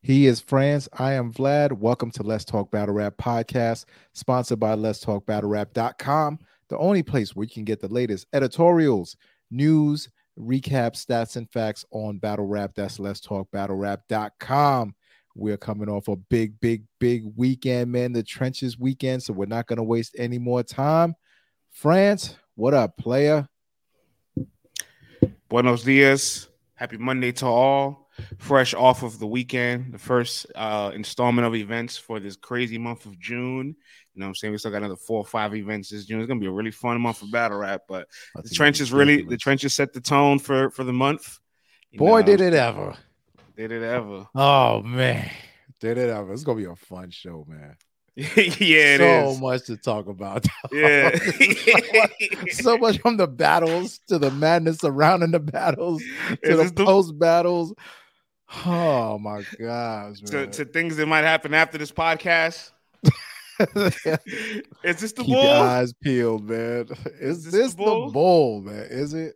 He is France. I am Vlad. Welcome to Let's Talk Battle Rap podcast, sponsored by Let's Talk Battle Rap.com, the only place where you can get the latest editorials, news, recaps, stats, and facts on battle rap. That's Let's Talk Battle Rap.com. We're coming off a big, big, big weekend, man. The trenches weekend. So we're not going to waste any more time. France, what up, player? Buenos dias. Happy Monday to all fresh off of the weekend, the first uh, installment of events for this crazy month of June. You know what I'm saying? We still got another four or five events this June. It's gonna be a really fun month for battle rap, but the trenches really the trenches set the tone for for the month. You Boy, know, did it ever. Did it ever. Oh man. Did it ever. It's gonna be a fun show, man. yeah, so much to talk about. Yeah, so, much, so, much, from the battles to the madness surrounding the battles to Is the post battles. Oh my gosh. To, to, things that might happen after this podcast. Is this the Keep bull? Eyes peeled, man. Is, Is this, this the, bull? the bull, man? Is it?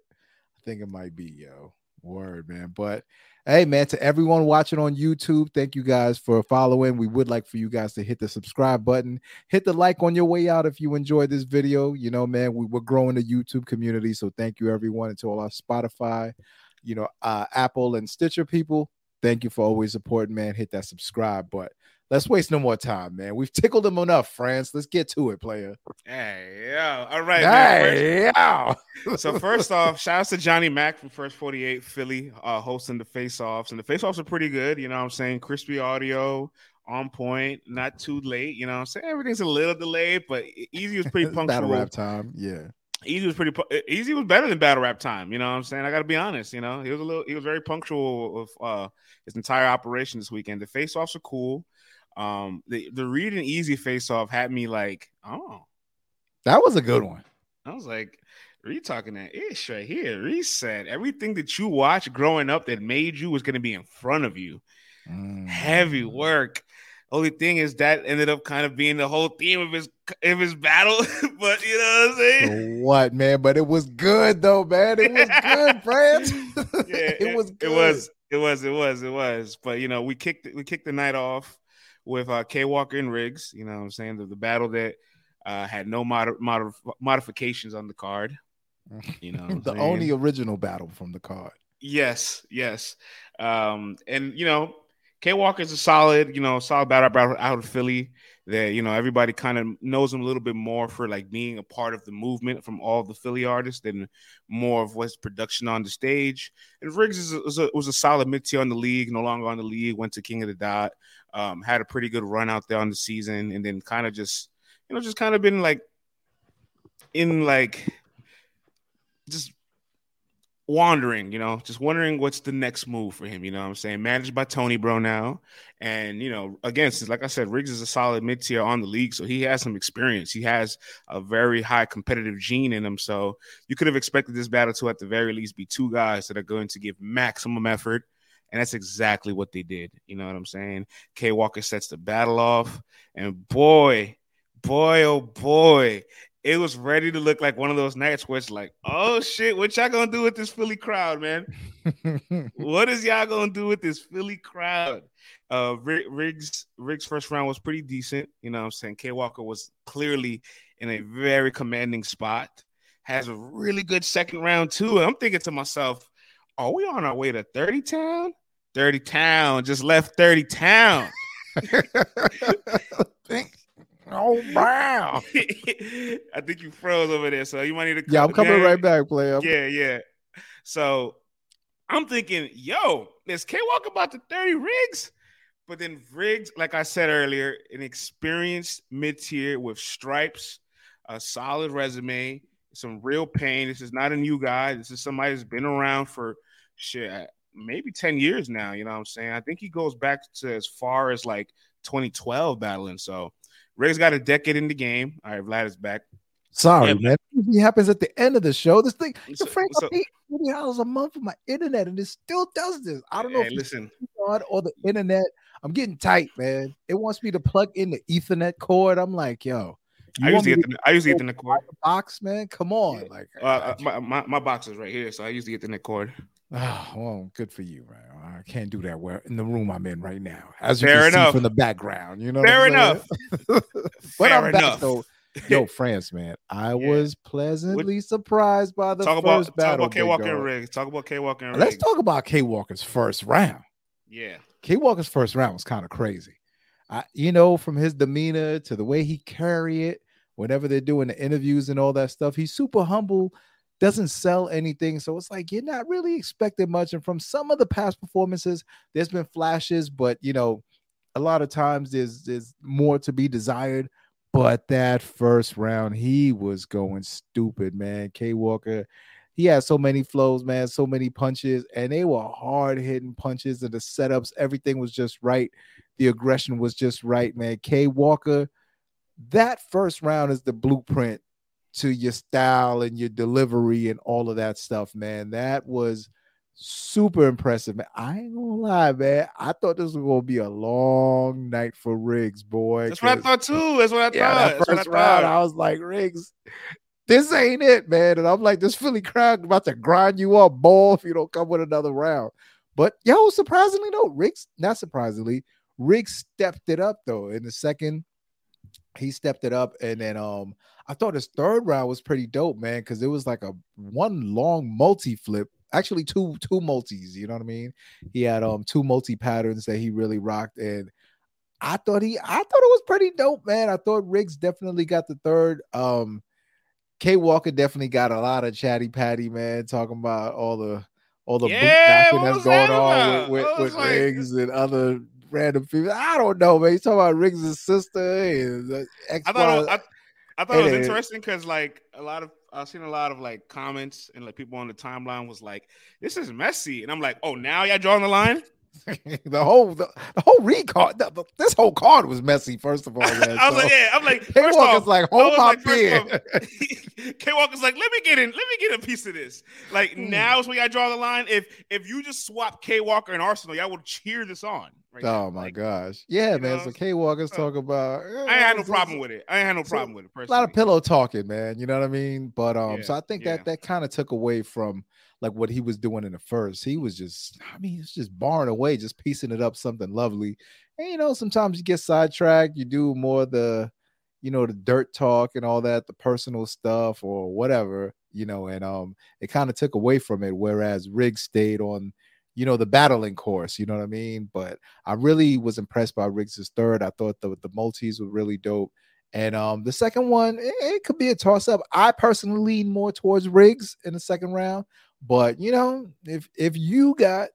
I think it might be, yo. Word, man. But hey, man, to everyone watching on YouTube, thank you guys for following. We would like for you guys to hit the subscribe button, hit the like on your way out if you enjoyed this video. You know, man, we, we're growing the YouTube community. So thank you, everyone, and to all our Spotify, you know, uh, Apple and Stitcher people Thank you for always supporting, man. Hit that subscribe. But let's waste no more time, man. We've tickled them enough, France. Let's get to it, player. Hey, yeah. All right. Hey, yeah. so first off, shout out to Johnny Mack from First 48 Philly, uh, hosting the face-offs. And the face-offs are pretty good. You know what I'm saying? Crispy audio, on point, not too late. You know what I'm saying? Everything's a little delayed, but Eazy was pretty punctual. Battle rap time. Yeah. Eazy was pretty Eazy was better than battle rap time. You know what I'm saying? I got to be honest. You know, he was a little he was very punctual with uh, his entire operation this weekend. The face offs are cool. Um, the the Reed and Eazy face off had me like, oh, that was a good one. I was like, are you talking that ish right here? Reset everything that you watched growing up that made you was going to be in front of you. Mm. Heavy work. Only thing is that ended up kind of being the whole theme of his of his battle. but you know what I'm saying? What man? But it was good though, man. It was good, friends. yeah, it, was good. It was, it was, it was, it was. But you know, we kicked we kicked the night off with uh K Walker and Riggz, you know what I'm saying? The, the battle that uh had no mod- mod- modifications on the card. You know, the only original battle from the card. Yes, yes. Um, and you know, K Walker's a solid, you know, solid battle out of Philly. That you know everybody kind of knows him a little bit more for like being a part of the movement from all the Philly artists than more of what's production on the stage. And Riggz a, was, a, was a solid mid tier on the league, no longer on the league. Went to King of the Dot, um, had a pretty good run out there on the season, and then kind of just you know just kind of been like in like just wandering, you know, just wondering what's the next move for him. You know I'm saying? Managed by Tony Bro now. And, you know, again, since like I said, Riggz is a solid mid tier on the league. So he has some experience. He has a very high competitive gene in him. So you could have expected this battle to, at the very least, be two guys that are going to give maximum effort. And that's exactly what they did. You know what I'm saying? K Walker sets the battle off. And boy, boy, oh boy, it was ready to look like one of those nights where it's like, oh shit, what y'all gonna do with this Philly crowd, man? what is y'all gonna do with this Philly crowd? Uh, Riggz Riggz first round was pretty decent. You know what I'm saying? K Walker was clearly in a very commanding spot. Has a really good second round too. And I'm thinking to myself, are we on our way to 30 town? 30 town just left 30 town. Oh wow! I think you froze over there, so you might need to. Yeah, I'm coming right back, player. Yeah, yeah. So I'm thinking, yo, is K Walk about the 30 Riggz? But then Riggz, like I said earlier, an experienced mid tier with stripes, a solid resume, some real pain. This is not a new guy. This is somebody that's been around for shit, maybe 10 years now. You know what I'm saying? I think he goes back to as far as like 2012 battling. So Riggz got a decade in the game. All right, Vlad is back. Sorry, yeah, man. It happens at the end of the show. This thing, so, Frank, so, I pay eighty dollars a month for my internet, and it still does this. I don't know hey, if listen or the internet. I'm getting tight, man. It wants me to plug in the Ethernet cord. I'm like, yo. I usually get the I usually get the cord box, man. Come on, like uh, my, my, my box is right here, so I usually get the net cord. Oh, well, good for you, man. I can't do that where in the room I'm in right now. As you Fair can enough. see from the background, you know. Fair enough. but Fair I'm enough. back though. Yo, France, man. I yeah. was pleasantly what? surprised by the talk first about, battle. Talk about K Walker and Riggz. Talk about K Walker and Let's talk about K Walker's first round. Yeah. K Walker's first round was kind of crazy. I, you know, from his demeanor to the way he carry it, whenever they're doing the interviews and all that stuff, he's super humble, doesn't sell anything. So it's like you're not really expecting much. And from some of the past performances, there's been flashes, but you know, a lot of times there's there's more to be desired. But that first round, he was going stupid, man. K Walker, he had so many flows, man, so many punches, and they were hard hitting punches, and the setups, everything was just right. The aggression was just right, man. K Walker, that first round is the blueprint to your style and your delivery and all of that stuff, man. That was super impressive, man. I ain't gonna lie, man. I thought this was gonna be a long night for Riggz, boy. That's what I thought too. That's what I yeah, thought. That first I round, I was like, Riggz, this ain't it, man. And I'm like, this Philly crowd about to grind you up, ball, if you don't come with another round. But yo, surprisingly though, Riggz, not surprisingly, Riggz stepped it up though. In the second, he stepped it up, and then um, I thought his third round was pretty dope, man, because it was like a one long multi flip actually two two multis. You know what I mean? He had um two multi patterns that he really rocked, and I thought he I thought it was pretty dope, man. I thought Riggz definitely got the third. Um, K Walker definitely got a lot of chatty patty, man, talking about all the all the yeah, boot knocking that's going on with, with, with like... Riggz and other random people. I don't know, man. You talking about Riggz' sister and ex. I thought I, I thought it was interesting because like a lot of I've seen a lot of like comments and like people on the timeline was like, "This is messy," and I'm like, "Oh, now y'all drawing the line." the whole the, the whole recard the, the, this whole card was messy first of all man. I was so, like yeah I'm like K Walker's like hold my like, beer K Walker's like let me get in let me get a piece of this like hmm. now is when y'all draw the line if if you just swap K Walker and Arsenal y'all would cheer this on Right oh now. my like, gosh. Yeah, man. Know? So K Walker's uh, talk about I ain't had no problem with it. I ain't had no problem with it. Personally. A lot of pillow talking, man. You know what I mean? But um, yeah, so I think yeah. that that kind of took away from like what he was doing in the first. He was just, I mean, it's just barring away, just piecing it up something lovely. And you know, sometimes you get sidetracked, you do more the, you know, the dirt talk and all that, the personal stuff or whatever, you know, and um, it kind of took away from it. Whereas Riggz stayed on you know, the battling course, you know what I mean? But I really was impressed by Riggz's third. I thought the, the multis were really dope. And um, the second one, it, it could be a toss up. I personally lean more towards Riggz in the second round. But you know, if if you got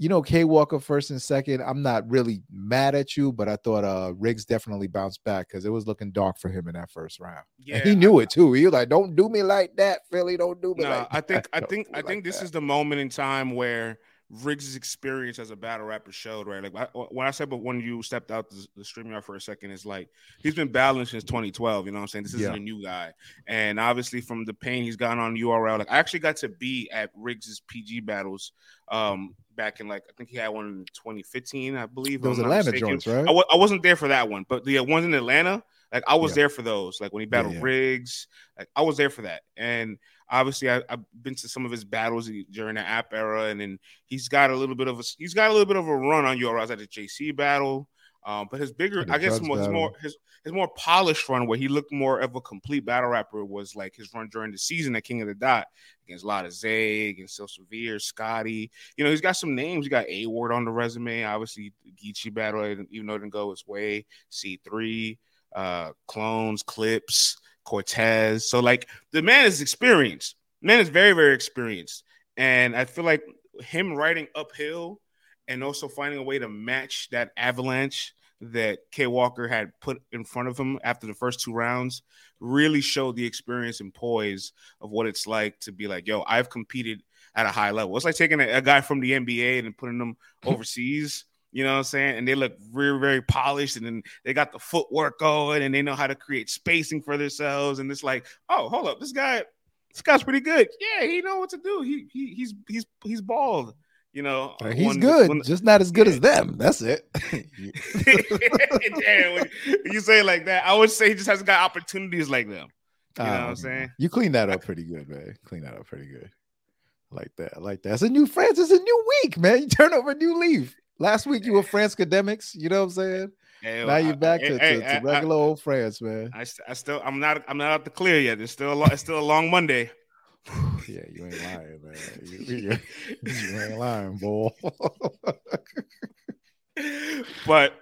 you know, K Walker first and second. I'm not really mad at you, but I thought uh Riggz definitely bounced back because it was looking dark for him in that first round. Yeah, and he knew it too. He was like, "Don't do me like that, Philly. Don't do me." No, like I think I think I think this that. is the moment in time where Riggz' experience as a battle rapper showed, right? Like I, when I said, but when you stepped out the, the stream yard for a second, it's like he's been battling since 2012. You know what I'm saying? This isn't yeah. a new guy, and obviously from the pain he's gotten on URL, like I actually got to be at Riggz' PG battles um, back in like I think he had one in 2015, I believe. Those Atlanta joints, right? I w- I wasn't there for that one, but the ones in Atlanta, like I was yeah. there for those. Like when he battled yeah. Riggz, like I was there for that. And obviously, I, have been to some of his battles during the app era, and then he's got a little bit of a he's got a little bit of a run on you. I was at the JC battle. Um, but his bigger, I guess, more, his more his his more polished run, where he looked more of a complete battle rapper, was like his run during the season at King of the Dot against Lotta Zay, against Sil Severe, Scotty. You know, he's got some names. He got A Ward on the resume. Obviously, Geechi battle, even though it didn't go his way. C three, uh, clones, clips, Cortez. So like the man is experienced. man is very very experienced, and I feel like him riding uphill and also finding a way to match that avalanche that K Walker had put in front of him after the first two rounds really showed the experience and poise of what it's like to be like, yo, I've competed at a high level. It's like taking a, a guy from the NBA and putting them overseas. You know what I'm saying? And they look very, very polished, and then they got the footwork going, and they know how to create spacing for themselves. And it's like, oh, hold up, this guy, this guy's pretty good. Yeah, he know what to do. He, he he's he's he's bald. You know, he's when, good, when, just not as good yeah. as them. That's it. You say like that, I would say he just hasn't got opportunities like them. You know um, what I'm saying? You clean that up pretty good, man. Clean that up pretty good. Like that, like that. It's a new France. It's a new week, man. You turn over a new leaf. Last week you were France academics. You know what I'm saying? Hey, now you're back to, hey, to, to regular I, old France, man. I, I still, I'm not, I'm not out the clear yet. It's still, a long, it's still a long Monday. yeah, you ain't lying, man. You, you, you ain't lying, boy. but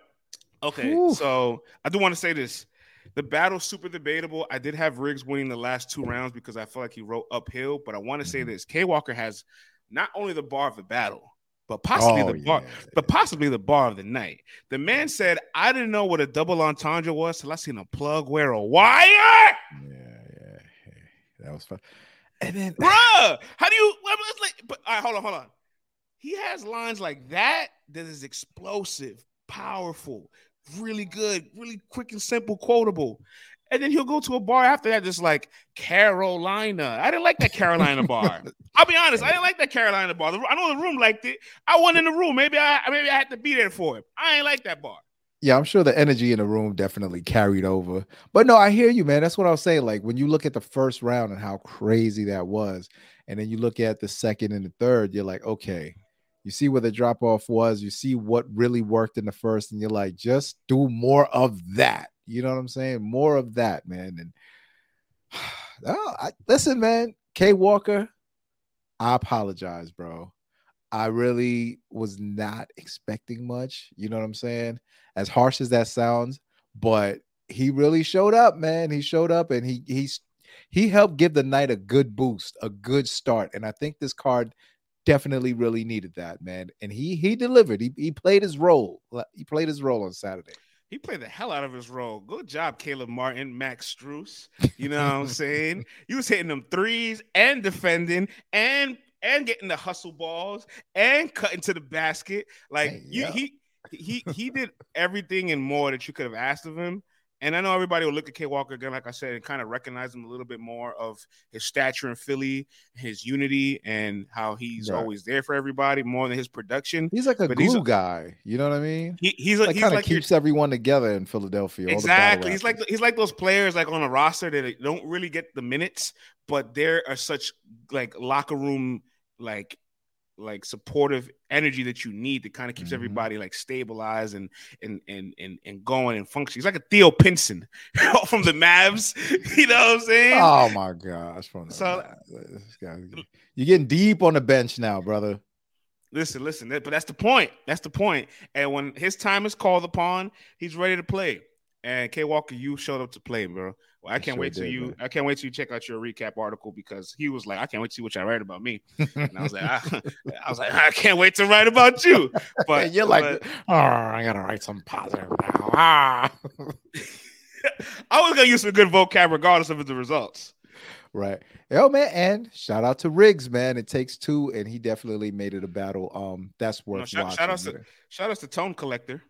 okay, Whew. so I do want to say this: the battle's super debatable. I did have Riggs winning the last two rounds because I felt like he wrote uphill. But I want to say mm-hmm. this: K Walker has not only the bar of the battle, but possibly oh, the bar, yeah. but possibly the bar of the night. The man said, "I didn't know what a double entendre was till I seen a plug wear a wire." Yeah, yeah, that was fun. And then, bruh, how do you? Like, but all right, hold on, hold on. He has lines like that that is explosive, powerful, really good, really quick and simple, quotable. And then he'll go to a bar after that, just like Carolina. I didn't like that Carolina bar. I'll be honest, I didn't like that Carolina bar. I know the room liked it. I went in the room. Maybe I maybe I had to be there for it. I ain't like that bar. Yeah, I'm sure the energy in the room definitely carried over. But no, I hear you, man. That's what I was saying. Like when you look at the first round and how crazy that was, and then you look at the second and the third, you're like, okay, you see where the drop off was, you see what really worked in the first, and you're like, just do more of that. You know what I'm saying? More of that, man. And oh, I, listen, man, K Walker, I apologize, bro. I really was not expecting much. You know what I'm saying? As harsh as that sounds, but he really showed up, man. He showed up and he he's he helped give the night a good boost, a good start. And I think this card definitely really needed that, man. And he he delivered. He he played his role. He played his role on Saturday. He played the hell out of his role. Good job, Caleb Martin, Max Strus. You know what I'm saying? You was hitting them threes and defending and and getting the hustle balls and cutting to the basket. Like hey, you, he he he did everything and more that you could have asked of him. And I know everybody will look at K Walker again, like I said, and kind of recognize him a little bit more of his stature in Philly, his unity, and how he's right. always there for everybody more than his production. He's like a but glue guy. You know what I mean? He, he's like, kind of like keeps your, everyone together in Philadelphia. Exactly. He's like he's like those players like on a roster that don't really get the minutes, but there are such like locker room like like supportive energy that you need that kind of keeps mm-hmm. everybody like stabilized and and and and and going and functioning. He's like a Theo Pinson from the Mavs. You know what I'm saying? Oh my gosh! From so you're getting deep on the bench now, brother. Listen, listen, but that's the point. That's the point. And when his time is called upon, he's ready to play. And K Walker, you showed up to play, bro. Well, I can't sure wait till you. Man. I can't wait till you check out your recap article because he was like, I can't wait to see what y'all write about me. And I was like, I, I was like, I can't wait to write about you. But you're like, oh, I gotta write some positive now. Ah. I was gonna use some good vocab regardless of the results. Right. Oh man, and shout out to Riggz, man. It takes two, and he definitely made it a battle. Um, that's worth no, shout, watching. Shout out to shout out to Tone Collector.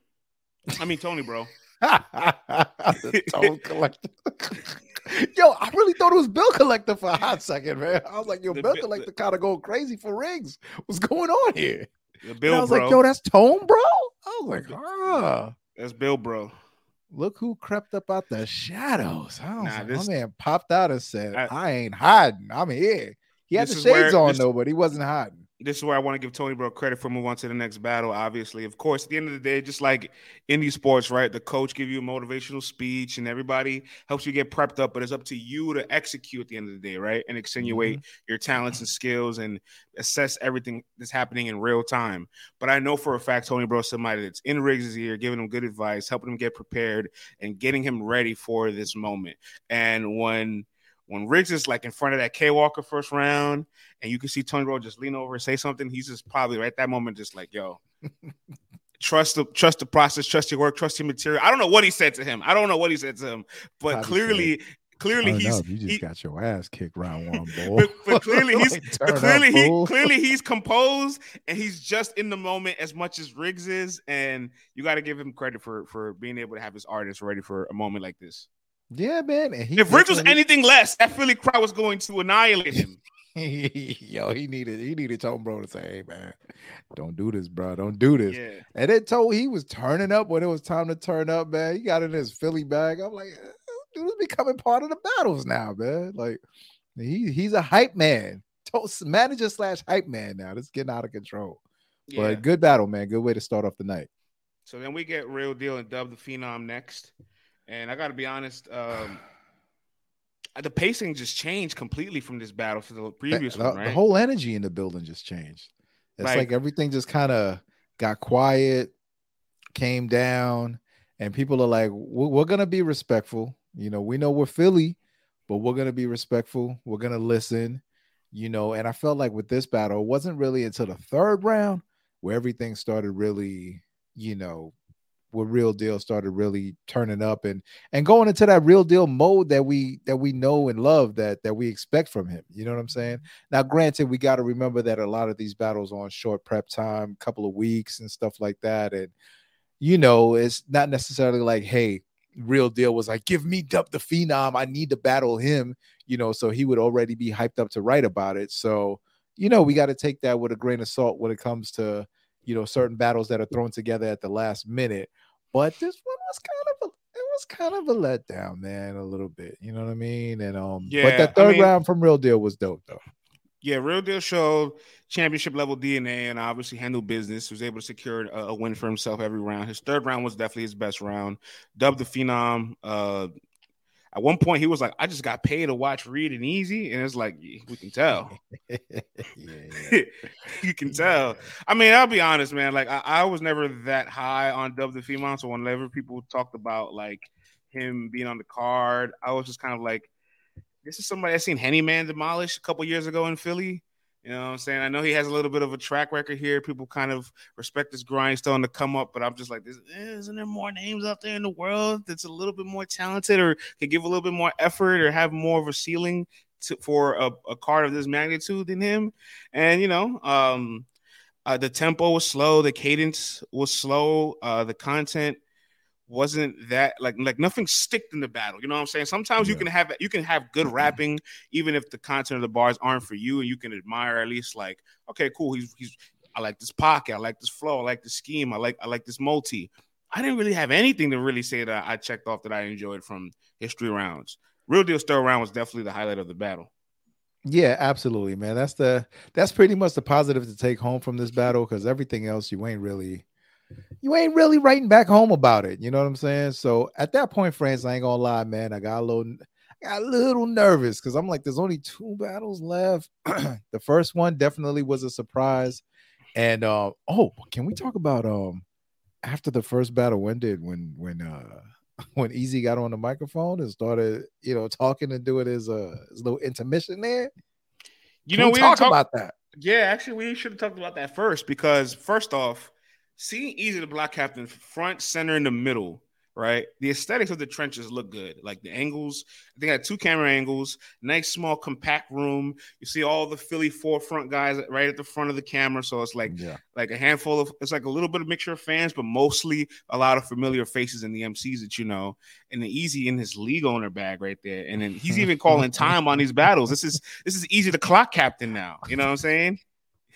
I mean Tony, bro the toll collector. yo, I really thought it was bill collector for a hot second, man. I was like, yo, the bill collector kind of going crazy for rings. What's going on here? The bill, I was bro. like, yo, that's Tone, bro. I was like, ah, that's Bill, bro. Look who crept up out the shadows. I was nah, like, this, my man popped out and said, I, I ain't hiding. I'm here. He had the shades where, on this, though, but he wasn't hiding this is where I want to give Tony Bro credit for move on to the next battle. Obviously, of course, at the end of the day, just like indie sports, right? The coach give you a motivational speech, and everybody helps you get prepped up. But it's up to you to execute at the end of the day, right? And extenuate mm-hmm. your talents and skills, and assess everything that's happening in real time. But I know for a fact Tony Bro somebody that's in Riggz' ear, giving him good advice, helping him get prepared, and getting him ready for this moment. And when when Riggz is like in front of that K Walker first round, and you can see Tony Bro just lean over and say something, he's just probably right at that moment, just like, yo, trust the trust the process, trust your work, trust your material. I don't know what he said to him. I don't know what he said to him, but probably clearly. Said, clearly he's you just he, got your ass kicked round one, boy. but, but clearly he's but clearly he clearly he's composed and he's just in the moment as much as Riggz is, and you got to give him credit for for being able to have his artist ready for a moment like this. Yeah, man. if Rich was anything less, that Philly crowd was going to annihilate him. Yo, he needed he needed Tone Bro to say, "Hey, man, don't do this, bro. Don't do this." Yeah. And then told he was turning up when it was time to turn up, man. He got in his Philly bag. I'm like, dude, is becoming part of the battles now, man. Like, he he's a hype man manager slash hype man now. This getting out of control. Yeah. But good battle, man. Good way to start off the night. So then we get real deal and dub the phenom next. And I gotta be honest, um, the pacing just changed completely from this battle to the previous the, one, right? The whole energy in the building just changed. It's like, like everything just kind of got quiet, came down, and people are like, we're, we're gonna be respectful. You know, we know we're Philly, but we're gonna be respectful. We're gonna listen. You know, and I felt like with this battle, it wasn't really until the third round where everything started really, you know, where real deal started really turning up and and going into that real deal mode that we that we know and love that that we expect from him. You know what i'm saying? Now granted we got to remember that a lot of these battles on short prep time couple of weeks and stuff like that. And you know it's not necessarily like hey real deal was like give me dub the phenom i need to battle him you know so he would already be hyped up to write about it. So you know we got to take that with a grain of salt when it comes to you know certain battles that are thrown together at the last minute. But this one was kind of a it was kind of a letdown, man, a little bit. You know what I mean? And um, yeah, but that third I mean, round from Real Deal was dope though. Yeah, Real Deal showed championship level DNA and obviously handled business. Was able to secure a, a, win for himself every round. His third round was definitely his best round. Dubbed the Phenom. Uh, at one point, he was like, "I just got paid to watch Reed and Eazy," and it's like we can tell. yeah, yeah. you can tell. I mean, I'll be honest, man. Like I, I was never that high on Dub the Phenom. So whenever people talked about like him being on the card, I was just kind of like, "This is somebody I seen Henny Man demolish a couple years ago in Philly." You know what I'm saying? I know he has a little bit of a track record here. People kind of respect his grindstone to come up, but I'm just like, isn't there more names out there in the world that's a little bit more talented or could give a little bit more effort or have more of a ceiling to, for a, a card of this magnitude than him? And, you know, um, uh, the tempo was slow, the cadence was slow, uh, the content wasn't that like like nothing sticked in the battle. You know what I'm saying? Sometimes yeah. you can have you can have good mm-hmm. rapping even if the content of the bars aren't for you, and you can admire at least like, okay, cool. He's he's I like this pocket, I like this flow, I like the scheme, I like I like this multi. I didn't really have anything to really say that I checked off that I enjoyed from history rounds. Real deal stir round was definitely the highlight of the battle. Yeah, absolutely, man. That's the that's pretty much the positive to take home from this battle because everything else you ain't really you ain't really writing back home about it. You know what I'm saying? So at that point, friends, I ain't gonna lie, man. I got a little, I got a little nervous because I'm like, there's only two battles left. the first one definitely was a surprise. And uh, oh, can we talk about um after the first battle? When did when when uh when Eazy got on the microphone and started, you know, talking and doing his uh his little intermission there? You can know, we, we talk about that. Yeah, actually, we should have talked about that first because first off seeing Eazy the Block Captain front, center, in the middle, right? The aesthetics of the trenches look good. Like the angles, they got two camera angles, nice small compact room. You see all the Philly forefront guys right at the front of the camera. So it's like yeah. like a handful of it's like a little bit of mixture of fans, but mostly a lot of familiar faces in the MCs that you know. And the Eazy in his league owner bag right there. And then he's even calling time on these battles. This is this is Eazy to clock captain now. You know what I'm saying?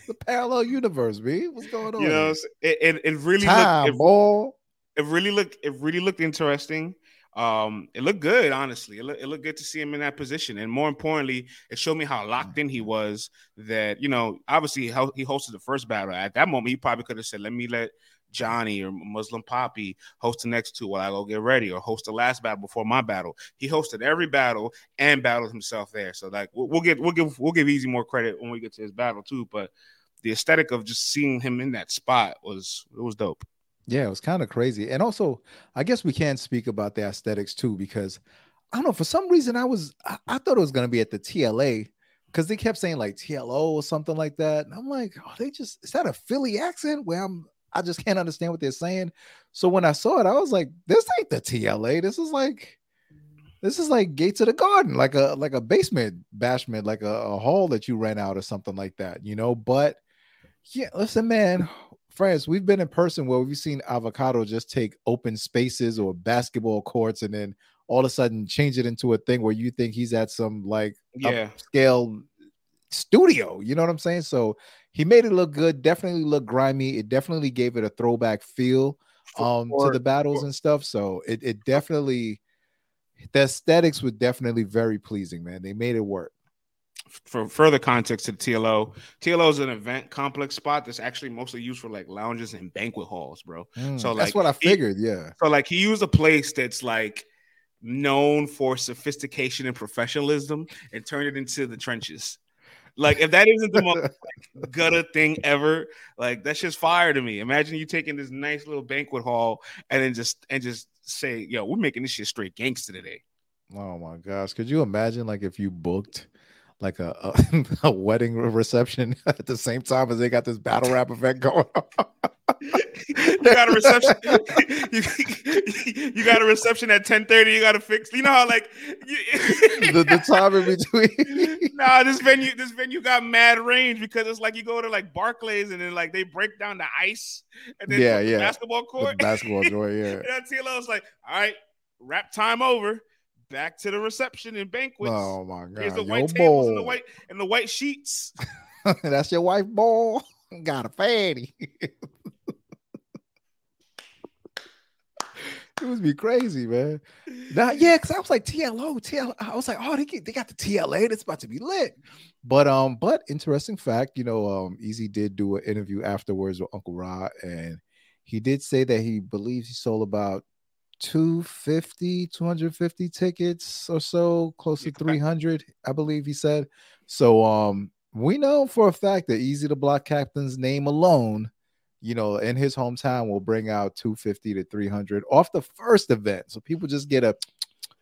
the parallel universe, B. What's going on? You know, it, it, it really Time, looked, it, ball. it really looked it really looked interesting. Um, it looked good, honestly. It, looked, it looked good to see him in that position, and more importantly, it showed me how locked in he was. That you know, obviously, how he hosted the first battle. At that moment, he probably could have said, "Let me let Johnny or Muslim Poppy host the next two while I go get ready, or host the last battle before my battle. He hosted every battle and battled himself there. So like we'll, we'll get we'll give we'll give Eazy more credit when we get to his battle too. But the aesthetic of just seeing him in that spot was it was dope. Yeah, it was kind of crazy. And also, I guess we can speak about the aesthetics too, because I don't know, for some reason I was I, I thought it was gonna be at the TLA because they kept saying like TLO or something like that. And I'm like, oh, they just is that a Philly accent where I'm I just can't understand what they're saying. So when I saw it, I was like, this ain't the TLA. This is like this is like gates of the garden, like a like a basement bashment, like a, a hall that you rent out or something like that, you know. But yeah, listen, man, friends, we've been in person where we've seen avocado just take open spaces or basketball courts and then all of a sudden change it into a thing where you think he's at some like yeah scale studio. You know what I'm saying? So he made it look good, definitely look grimy. It definitely gave it a throwback feel um for, to the battles for, and stuff. So it, it definitely the aesthetics were definitely very pleasing, man. They made it work. for further context to the TLO, TLO is an event complex spot that's actually mostly used for like lounges and banquet halls, bro. Mm, so like, that's what I figured. He, yeah. So like he used a place that's like known for sophistication and professionalism and turned it into the trenches. Like if that isn't the most like, gutter thing ever, like that's just fire to me. Imagine you taking this nice little banquet hall and then just and just say, "Yo, we're making this shit straight gangster today." Oh my gosh, could you imagine like if you booked like a, a, a wedding reception at the same time as they got this battle rap event going on? you got a reception. you, you, got a reception at ten thirty. You got to fix. You know how like you, the, the time in between. nah, this venue this venue got mad range because it's like you go to like Barclays and then like they break down the ice and then yeah, yeah, basketball court, the basketball court, yeah. and TLO's like, all right, rap time over. Back to the reception and banquets. Oh my god! Here's the white tables and the white and the white sheets. That's your wife, boy. Got a fatty. it was be crazy, man. Now, yeah, because I was like TLO, TLO. I was like, oh, they get, they got the TLA. That's about to be lit. But um, but interesting fact, you know, um, Eazy did do an interview afterwards with Uncle Ra, and he did say that he believes he sold about 250, 250 tickets or so, close to 300, I believe he said. So um, we know for a fact that Eazy to Block Captain's name alone you know, in his hometown will bring out 250 to 300 off the first event. So people just get a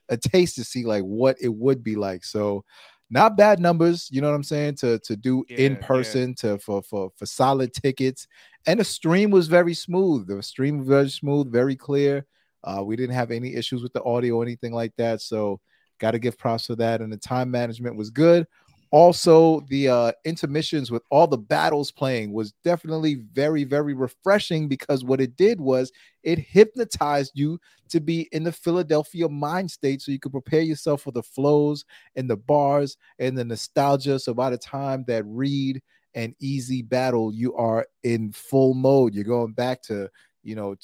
a taste to see like what it would be like. So not bad numbers, you know what I'm saying, to to do yeah, in person yeah. to for for for solid tickets. And the stream was very smooth. The stream was very smooth, very clear. Uh, we didn't have any issues with the audio or anything like that. So got to give props for that. And the time management was good also the uh, intermissions with all the battles playing was definitely very very refreshing because what it did was it hypnotized you to be in the philadelphia mind state so you could prepare yourself for the flows and the bars and the nostalgia so by the time that Reed and Eazy battle you are in full mode you're going back to you know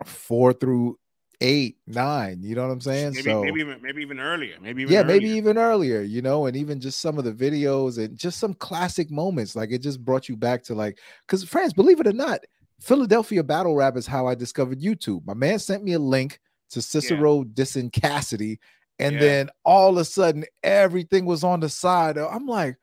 2004 through eight, nine. You know what I'm saying? Maybe, so maybe even maybe even earlier. Maybe even yeah, earlier. maybe even earlier. You know, and even just some of the videos and just some classic moments. Like it just brought you back to like because friends, believe it or not, Philadelphia battle rap is how I discovered YouTube. My man sent me a link to Cicero yeah. dissing Cassidy, and yeah. then all of a sudden everything was on the side. I'm like,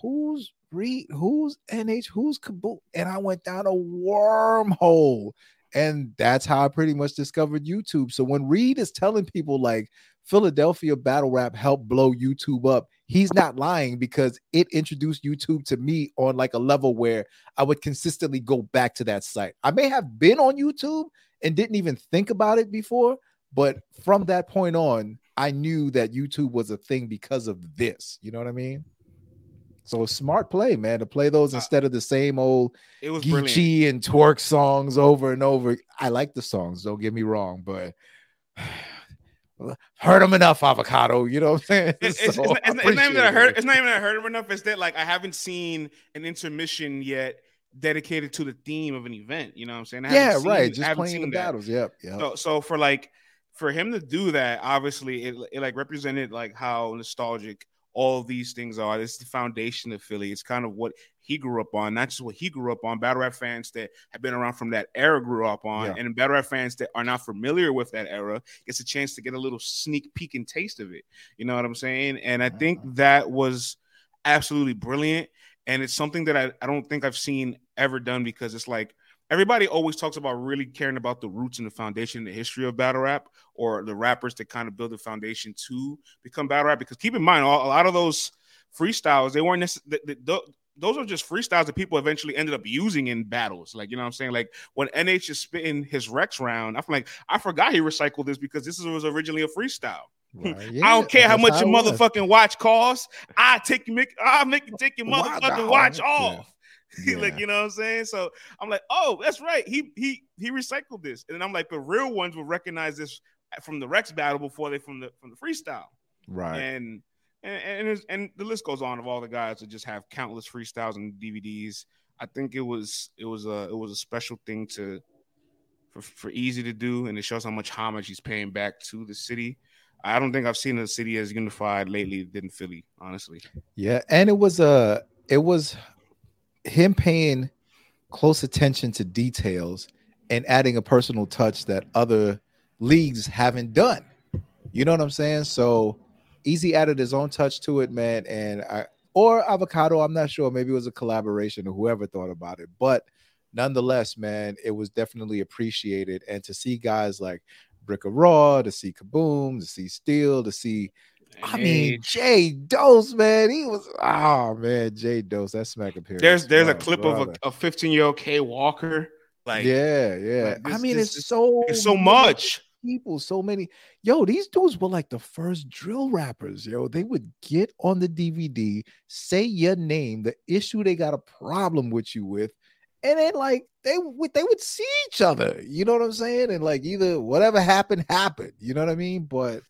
who's Reed? Who's NH? Who's Kaboom? And I went down a wormhole and that's how I pretty much discovered YouTube. So when Reed is telling people like Philadelphia battle rap helped blow YouTube up, he's not lying because it introduced YouTube to me on like a level where I would consistently go back to that site. I may have been on YouTube and didn't even think about it before, but from that point on, I knew that YouTube was a thing because of this. You know what I mean? So smart play, man, to play those instead of the same old it was Geechi and Twork songs over and over. I like the songs, don't get me wrong, but heard them enough, avocado. You know what I'm saying? It's, so it's, it's, it's not even that I heard. It's not even that I heard them enough. It's that like I haven't seen an intermission yet dedicated to the theme of an event. You know what I'm saying? I yeah, seen, right. Just playing the that. battles. Yep. Yep. So, so for like for him to do that, obviously it, it like represented like how nostalgic all these things are. This is the foundation of Philly. It's kind of what he grew up on, not just what he grew up on. Battle rap fans that have been around from that era grew up on, yeah. and battle rap fans that are not familiar with that era gets a chance to get a little sneak peek and taste of it. You know what I'm saying? And I think that was absolutely brilliant. And it's something that I, I don't think I've seen ever done because it's like everybody always talks about really caring about the roots and the foundation and the history of battle rap or the rappers that kind of build the foundation to become battle rap. Because keep in mind, a lot of those freestyles, they weren't necessarily, those are just freestyles that people eventually ended up using in battles. Like, you know what I'm saying? Like when NH is spitting his Rex round, I'm like, I forgot he recycled this because this was originally a freestyle. Right. Yeah, I don't care how much your motherfucking watch costs. I take you make I'll make you take your motherfucking watch off. Yeah. like you know what I'm saying? So I'm like, oh, that's right. He he he recycled this, and I'm like, the real ones will recognize this from the Rex battle before they from the from the freestyle, right? And and and, and the list goes on of all the guys that just have countless freestyles and DVDs. I think it was it was a it was a special thing to for, for Eazy to do, and it shows how much homage he's paying back to the city. I don't think I've seen a city as unified lately than Philly, honestly. Yeah, and it was a uh, it was him paying close attention to details and adding a personal touch that other leagues haven't done. You know what I'm saying? So Eazy added his own touch to it, man, and I or avocado. I'm not sure. Maybe it was a collaboration or whoever thought about it, but nonetheless, man, it was definitely appreciated. And to see guys like Brick of Raw, to see Kaboom, to see Steel, to see I mean, Jay Dose, man, he was oh man, Jay Dose, that smack appearance. There's there's a clip brother. of a 15 year old K Walker. Like yeah, yeah. Like this, I mean, this, it's so it's so much people, so many. Yo, these dudes were like the first drill rappers. Yo, they would get on the DVD, say your name, the issue they got a problem with you with, and then like they would they would see each other. You know what I'm saying? And like either whatever happened happened. You know what I mean? But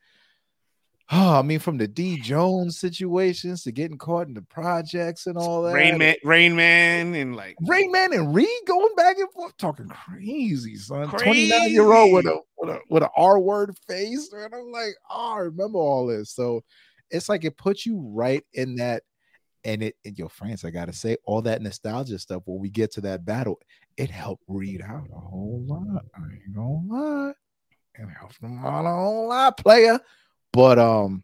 Oh, I mean, from the D Jones situations to getting caught in the projects and all that. Rain Man, Rain Man, and like Rain Man and Reed going back and forth, talking crazy, son. Twenty nine year old with a with a with an R word face, and I'm like, oh, I remember all this. So it's like it puts you right in that, and it, and your friends, I gotta say, all that nostalgia stuff. When we get to that battle, it helped Reed out a whole lot. I ain't gonna lie, it helped him out a whole lot, player. But um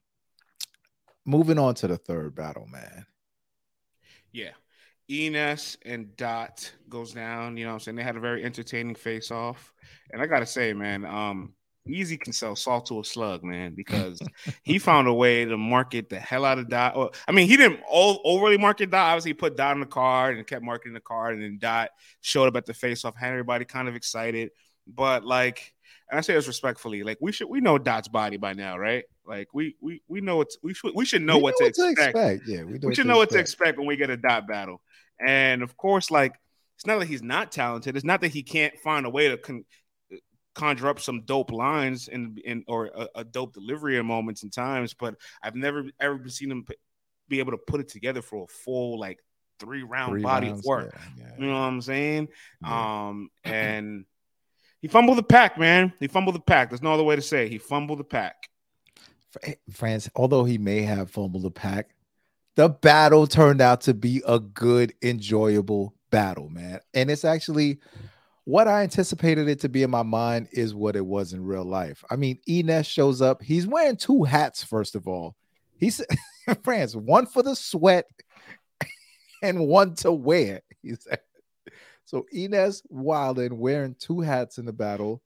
moving on to the third battle, man. Yeah. Enes and Dot goes down. You know I'm saying? They had a very entertaining face off. And I gotta say, man, um, Eazy can sell salt to a slug, man, because he found a way to market the hell out of Dot. Well, I mean, he didn't overly market Dot. Obviously, he put Dot in the card and kept marketing the card, and then Dot showed up at the face off, had everybody kind of excited. But like, and I say this respectfully, like we should we know Dot's body by now, right? Like we we we know what we should we should know, we what, know to, what expect. to, expect. Yeah, we, we should know what to expect when we get a Dot battle. And of course, like it's not that he's not talented. It's not that he can't find a way to con- conjure up some dope lines and in or a, a, dope delivery in moments and times. But I've never ever seen him be able to put it together for a full like three round three body rounds, of work. Yeah, yeah. You know what I'm saying? Yeah. Um and he fumbled the pack, man. He fumbled the pack. There's no other way to say it. he fumbled the pack. France, although he may have fumbled the pack, the battle turned out to be a good, enjoyable battle, man. And it's actually what I anticipated it to be in my mind is what it was in real life. I mean, Ines shows up. He's wearing two hats, first of all. He's France, one for the sweat and one to wear. He said. So Enes Wilden wearing two hats in the battle,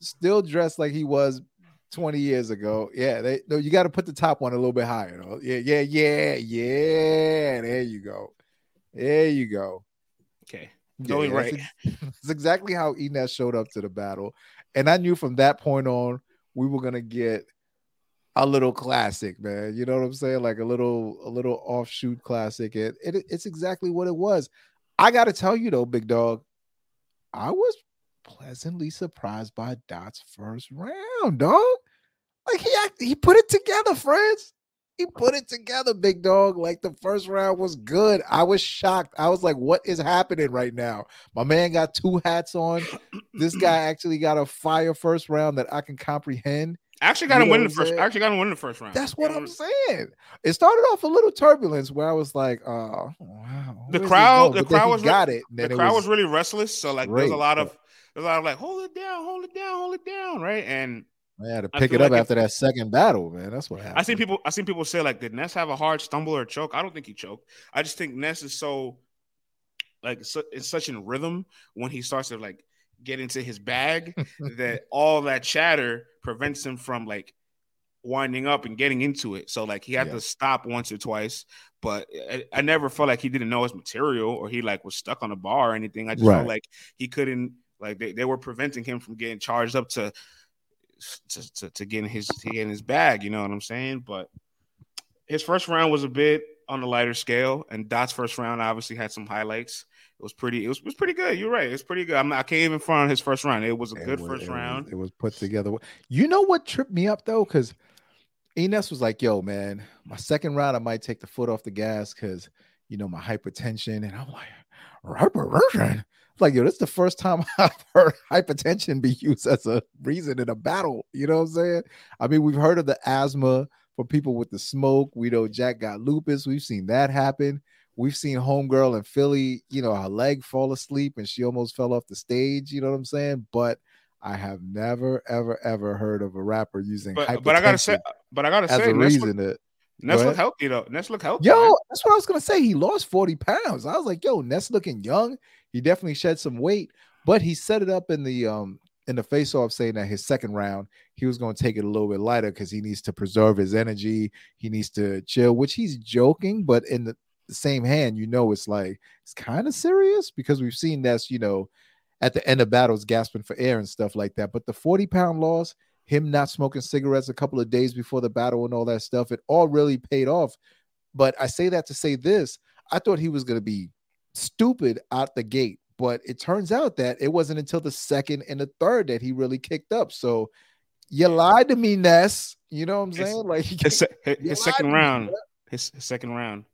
still dressed like he was 20 years ago. Yeah, they no, you got to put the top one a little bit higher. Though. Yeah, yeah, yeah, yeah. There you go. There you go. Okay. Going yeah, right. It's exactly how Inez showed up to the battle. And I knew from that point on we were gonna get a little classic, man. You know what I'm saying? Like a little, a little offshoot classic. And it, it's exactly what it was. I got to tell you though, big dog, I was pleasantly surprised by Dot's first round, dog. Like he he put it together, friends. He put it together, big dog. Like the first round was good. I was shocked. I was like, what is happening right now? My man got two hats on. This guy actually got a fire first round that I can comprehend. Actually got him winning the first. I actually got him winning the first round. That's what I'm saying. It started off a little turbulence where I was like, "Oh, wow." The crowd, the crowd was got it. The crowd was, was, really restless. So like, there's a lot of, there's a lot of like, hold it down, hold it down, hold it down, right? And I had to pick it up like after that second battle, man. That's what happened. I seen people. I seen people say like, did Ness have a hard stumble or choke? I don't think he choked. I just think Ness is so, like, so, it's such in rhythm when he starts to like get into his bag that all that chatter prevents him from like winding up and getting into it. So like he had yeah. to stop once or twice, but I, I, never felt like he didn't know his material or he like was stuck on a bar or anything. I just right. felt like he couldn't like they, they were preventing him from getting charged up to to, to, to get in his to get in his bag, you know what I'm saying? But his first round was a bit on the lighter scale, and Dot's first round obviously had some highlights. It was pretty. It was, it was pretty good. You're right. It's pretty good. I'm, I can not even front his first round. It was a it good was, first it round. Was, it was put together. You know what tripped me up though, because Enes was like, "Yo, man, my second round, I might take the foot off the gas because you know my hypertension." And I'm like, "Hypertension? like, yo, this is the first time I've heard hypertension be used as a reason in a battle. You know what I'm saying? I mean, we've heard of the asthma for people with the smoke. We know Jack got lupus. We've seen that happen. We've seen Homegirl in Philly, you know, her leg fall asleep and she almost fell off the stage. You know what I'm saying? But I have never, ever, ever heard of a rapper using. But, but I gotta say, but I gotta say, a reason that Ness look healthy though. Ness look healthy. Yo, man. that's what I was gonna say. He lost 40 pounds. I was like, yo, Ness looking young. He definitely shed some weight, but he set it up in the um in the face off saying that his second round he was going to take it a little bit lighter because he needs to preserve his energy. He needs to chill, which he's joking, but in the, the same hand, you know, it's like it's kind of serious because we've seen that's you know at the end of battles gasping for air and stuff like that. But the 40 pound loss, him not smoking cigarettes a couple of days before the battle and all that stuff, it all really paid off. But I say that to say this I thought he was going to be stupid out the gate, but it turns out that it wasn't until the second and the third that he really kicked up. So you lied to me, Ness. You know what I'm saying? Like his, his, his second round. His, his second round.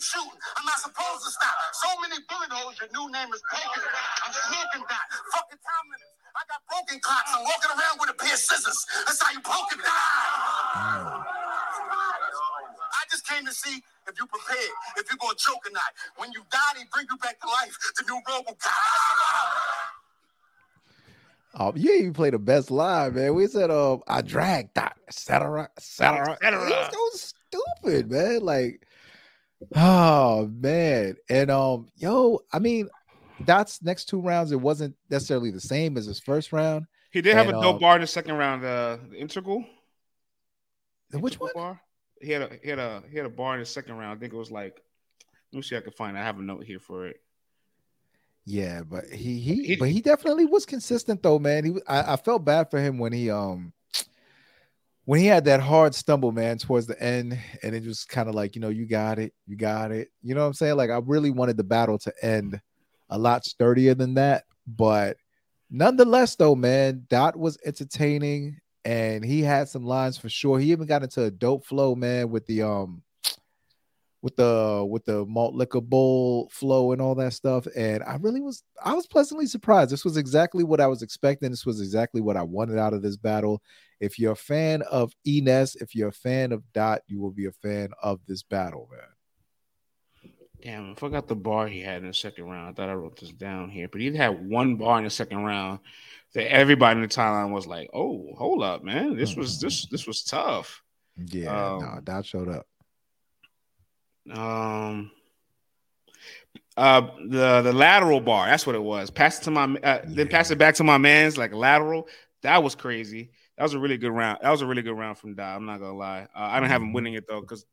Keep shooting. I'm not supposed to stop. So many bullet holes, your new name is Bacon. I'm smoking that. Fucking time limits. I got broken clocks. I'm walking around with a pair of scissors. That's how you poke it down. I just came to see if you prepared, if you're gonna choke or not. When you die, they bring you back to life to new RoboCop. Oh, yeah, you even play the best live, man. We said, um, I dragged that, etc., etc. It was so stupid, man. Like, Oh man, and um, yo, I mean, that's next two rounds. It wasn't necessarily the same as his first round. He did have and, a dope um, bar in the second round. Uh, the integral. The which one? Bar. He had a he had a he had a bar in the second round. I think it was like. Let me see. I can find. It. I have a note here for it. Yeah, but he he, he but he definitely was consistent though, man. He I, I felt bad for him when he um when he had that hard stumble, man, towards the end, and it was kind of like, you know, you got it, you got it. You know what I'm saying? Like, I really wanted the battle to end a lot sturdier than that. But nonetheless, though, man, Dot was entertaining and he had some lines for sure. He even got into a dope flow, man, with the um with the with the malt liquor bowl flow and all that stuff and i really was i was pleasantly surprised this was exactly what i was expecting this was exactly what i wanted out of this battle if you're a fan of Enes, if you're a fan of Dot, you will be a fan of this battle, man. Damn, I forgot the bar he had in the second round. I thought I wrote this down here, but he had one bar in the second round that everybody in the timeline was like, "Oh, hold up, man, this was this this was tough." Yeah, um, no, Dot showed up. Um, uh, the the lateral bar, that's what it was. Pass it to my, uh, yeah. then pass it back to my man's like lateral. That was crazy. That was a really good round. That was a really good round from Die. I'm not gonna lie. Uh, I don't have him mm-hmm. winning it though, because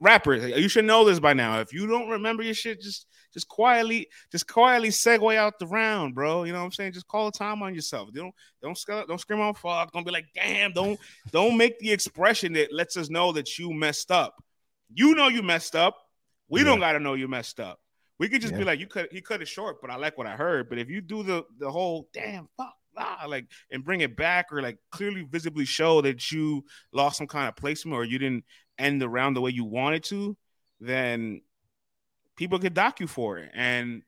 rappers, you should know this by now. If you don't remember your shit, just just quietly, just quietly segue out the round, bro. You know what I'm saying? Just call a time on yourself. Don't don't don't scream on fuck. Don't be like, damn. Don't don't make the expression that lets us know that you messed up. You know you messed up. We yeah. don't gotta know you messed up. We could just yeah. be like, you cut he cut it short, but I like what I heard. But if you do the the whole damn fuck ah, like and bring it back or like clearly visibly show that you lost some kind of placement or you didn't end the round the way you wanted to, then people could dock you for it. And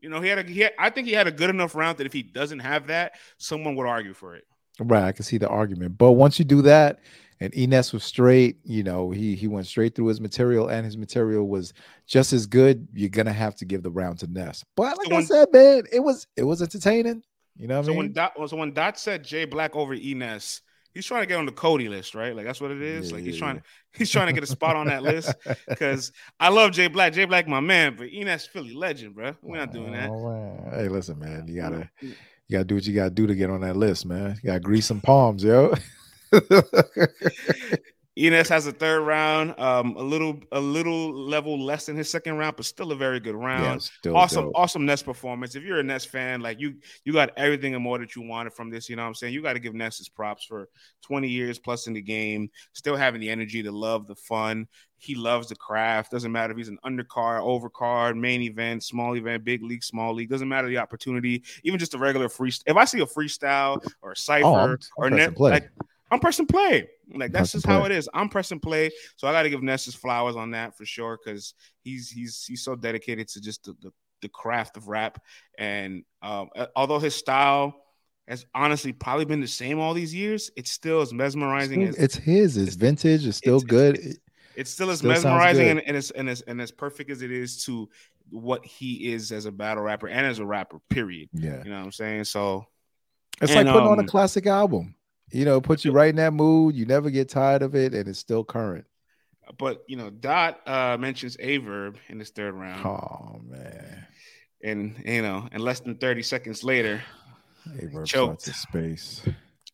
you know, he had a he had, I think he had a good enough round that if he doesn't have that, someone would argue for it. Right, I can see the argument. But once you do that, and Enes was straight, you know, he he went straight through his material, and his material was just as good. You're gonna have to give the round to Ness. But like so when, I said, man, it was it was entertaining. You know what so I mean? When Dot, so when Dot said Jay Black over Enes, he's trying to get on the Cody list, right? Like that's what it is. Yeah, like he's trying to he's trying to get a spot on that list because I love Jay Black. Jay Black, my man, but Enes Philly legend, bro. We're not doing that. Oh, hey, listen, man, you gotta mm. you gotta do what you gotta do to get on that list, man. You gotta grease some palms, yo. Enes has a third round, um, a little a little level less than his second round, but still a very good round. Yeah, awesome, dope. awesome Ness performance. If you're a Ness fan, like you you got everything and more that you wanted from this. You know what I'm saying? You got to give Ness his props for 20 years plus in the game, still having the energy to love the fun. He loves the craft. Doesn't matter if he's an undercard, overcard, main event, small event, big league, small league. Doesn't matter the opportunity. Even just a regular free. If I see a freestyle or a cipher oh, or net, like I'm pressing play. Like that's just how it is. I'm pressing play. So I got to give Ness his flowers on that for sure because he's he's he's so dedicated to just the, the, the craft of rap. And um, although his style has honestly probably been the same all these years, it still is mesmerizing. It's, it's his. It's, it's vintage. It's still it's, good. It's, it's still as still mesmerizing and, and, as, and, as, and as perfect as it is to what he is as a battle rapper and as a rapper. Period. Yeah, you know what I'm saying. So it's and, like putting um, on a um, classic album. You know, it puts you right in that mood. You never get tired of it, and it's still current. But you know, Dot uh, mentions Averb in this third round. Oh man! And you know, and less than thirty seconds later, Averb choked space.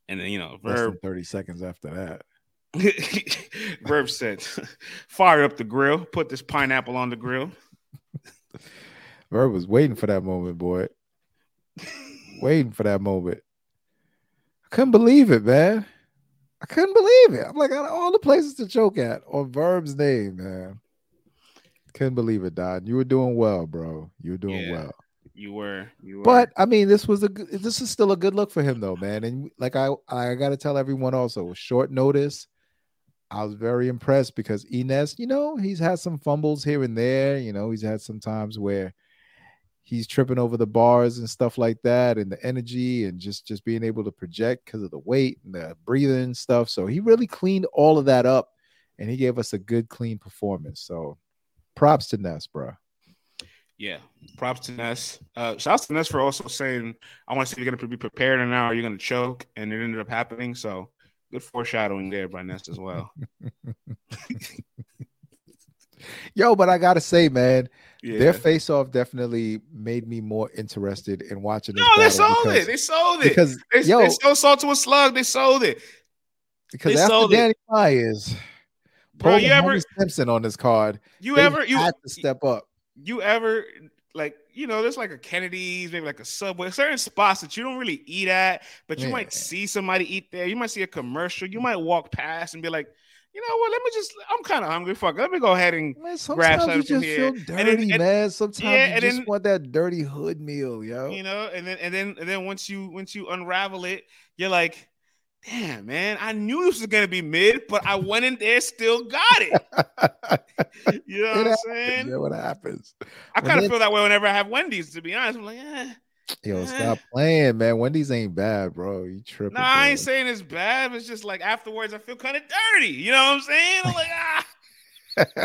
And then you know, Verb thirty seconds after that. Verb said, "Fire up the grill. Put this pineapple on the grill." Verb was waiting for that moment, boy. waiting for that moment. I couldn't believe it, man. I couldn't believe it. I'm like, all the places to choke at on Verb's name, man. Couldn't believe it, Don. You were doing well, bro. You were doing yeah, well. You were. You were. But I mean, this was a this is still a good look for him, though, man. And like I I got to tell everyone also, short notice, I was very impressed because Enes, you know, he's had some fumbles here and there. You know, he's had some times where he's tripping over the bars and stuff like that and the energy and just just being able to project because of the weight and the breathing and stuff. So he really cleaned all of that up and he gave us a good clean performance. So props to ness bro yeah props to ness. Uh shouts to ness for also saying i want to see you're gonna be prepared and now are you gonna choke and it ended up happening. So good foreshadowing there by ness as well. Yo, but I gotta say, man, yeah. their face off definitely made me more interested in watching. No, they sold because, it. They sold it because they, yo, they sold salt to a slug. They sold it because they after Danny Myers, Bro, you ever Simpson on this card? You ever you had to step up? You ever like you know, there's like a Kennedy's, maybe like a Subway, certain spots that you don't really eat at, but you yeah. might see somebody eat there. You might see a commercial. You might walk past and be like, you know what? Let me just. I'm kind of hungry. Fuck. Let me go ahead and man, grab something from here. dirty, and then, and, man. Sometimes yeah, you just then, want that dirty hood meal, yo. You know, and then and then and then once you once you unravel it, you're like, damn, man. I knew this was gonna be mid, but I went in there, still got it. you know it what I'm saying? Yeah, what happens? I kind of feel that way whenever I have Wendy's. To be honest, I'm like, eh. Yo, stop playing, man. Wendy's ain't bad, bro. You tripping? Nah, I ain't saying it's bad. It's just like afterwards, I feel kind of dirty. You know what I'm saying? I'm like, ah.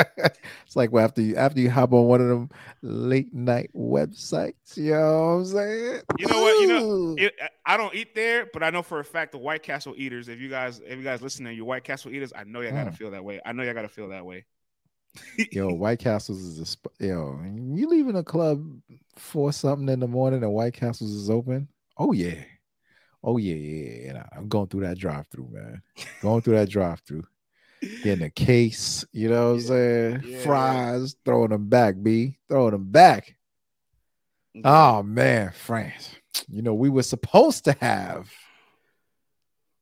it's like after you after you hop on one of them late night websites, you know what I'm saying? You know what? You know, it, I don't eat there, but I know for a fact the White Castle eaters. If you guys, if you guys listening, you White Castle eaters, I know y'all gotta mm. feel that way. I know y'all gotta feel that way. yo, White Castles is a sp- yo. You leaving a club for something in the morning and White Castles is open? Oh yeah, oh yeah, yeah. I'm going through that drive-through, man. going through that drive-through, getting a case. You know what I'm saying? Yeah. Fries, throwing them back, b, throwing them back. Mm-hmm. Oh man, France. You know we were supposed to have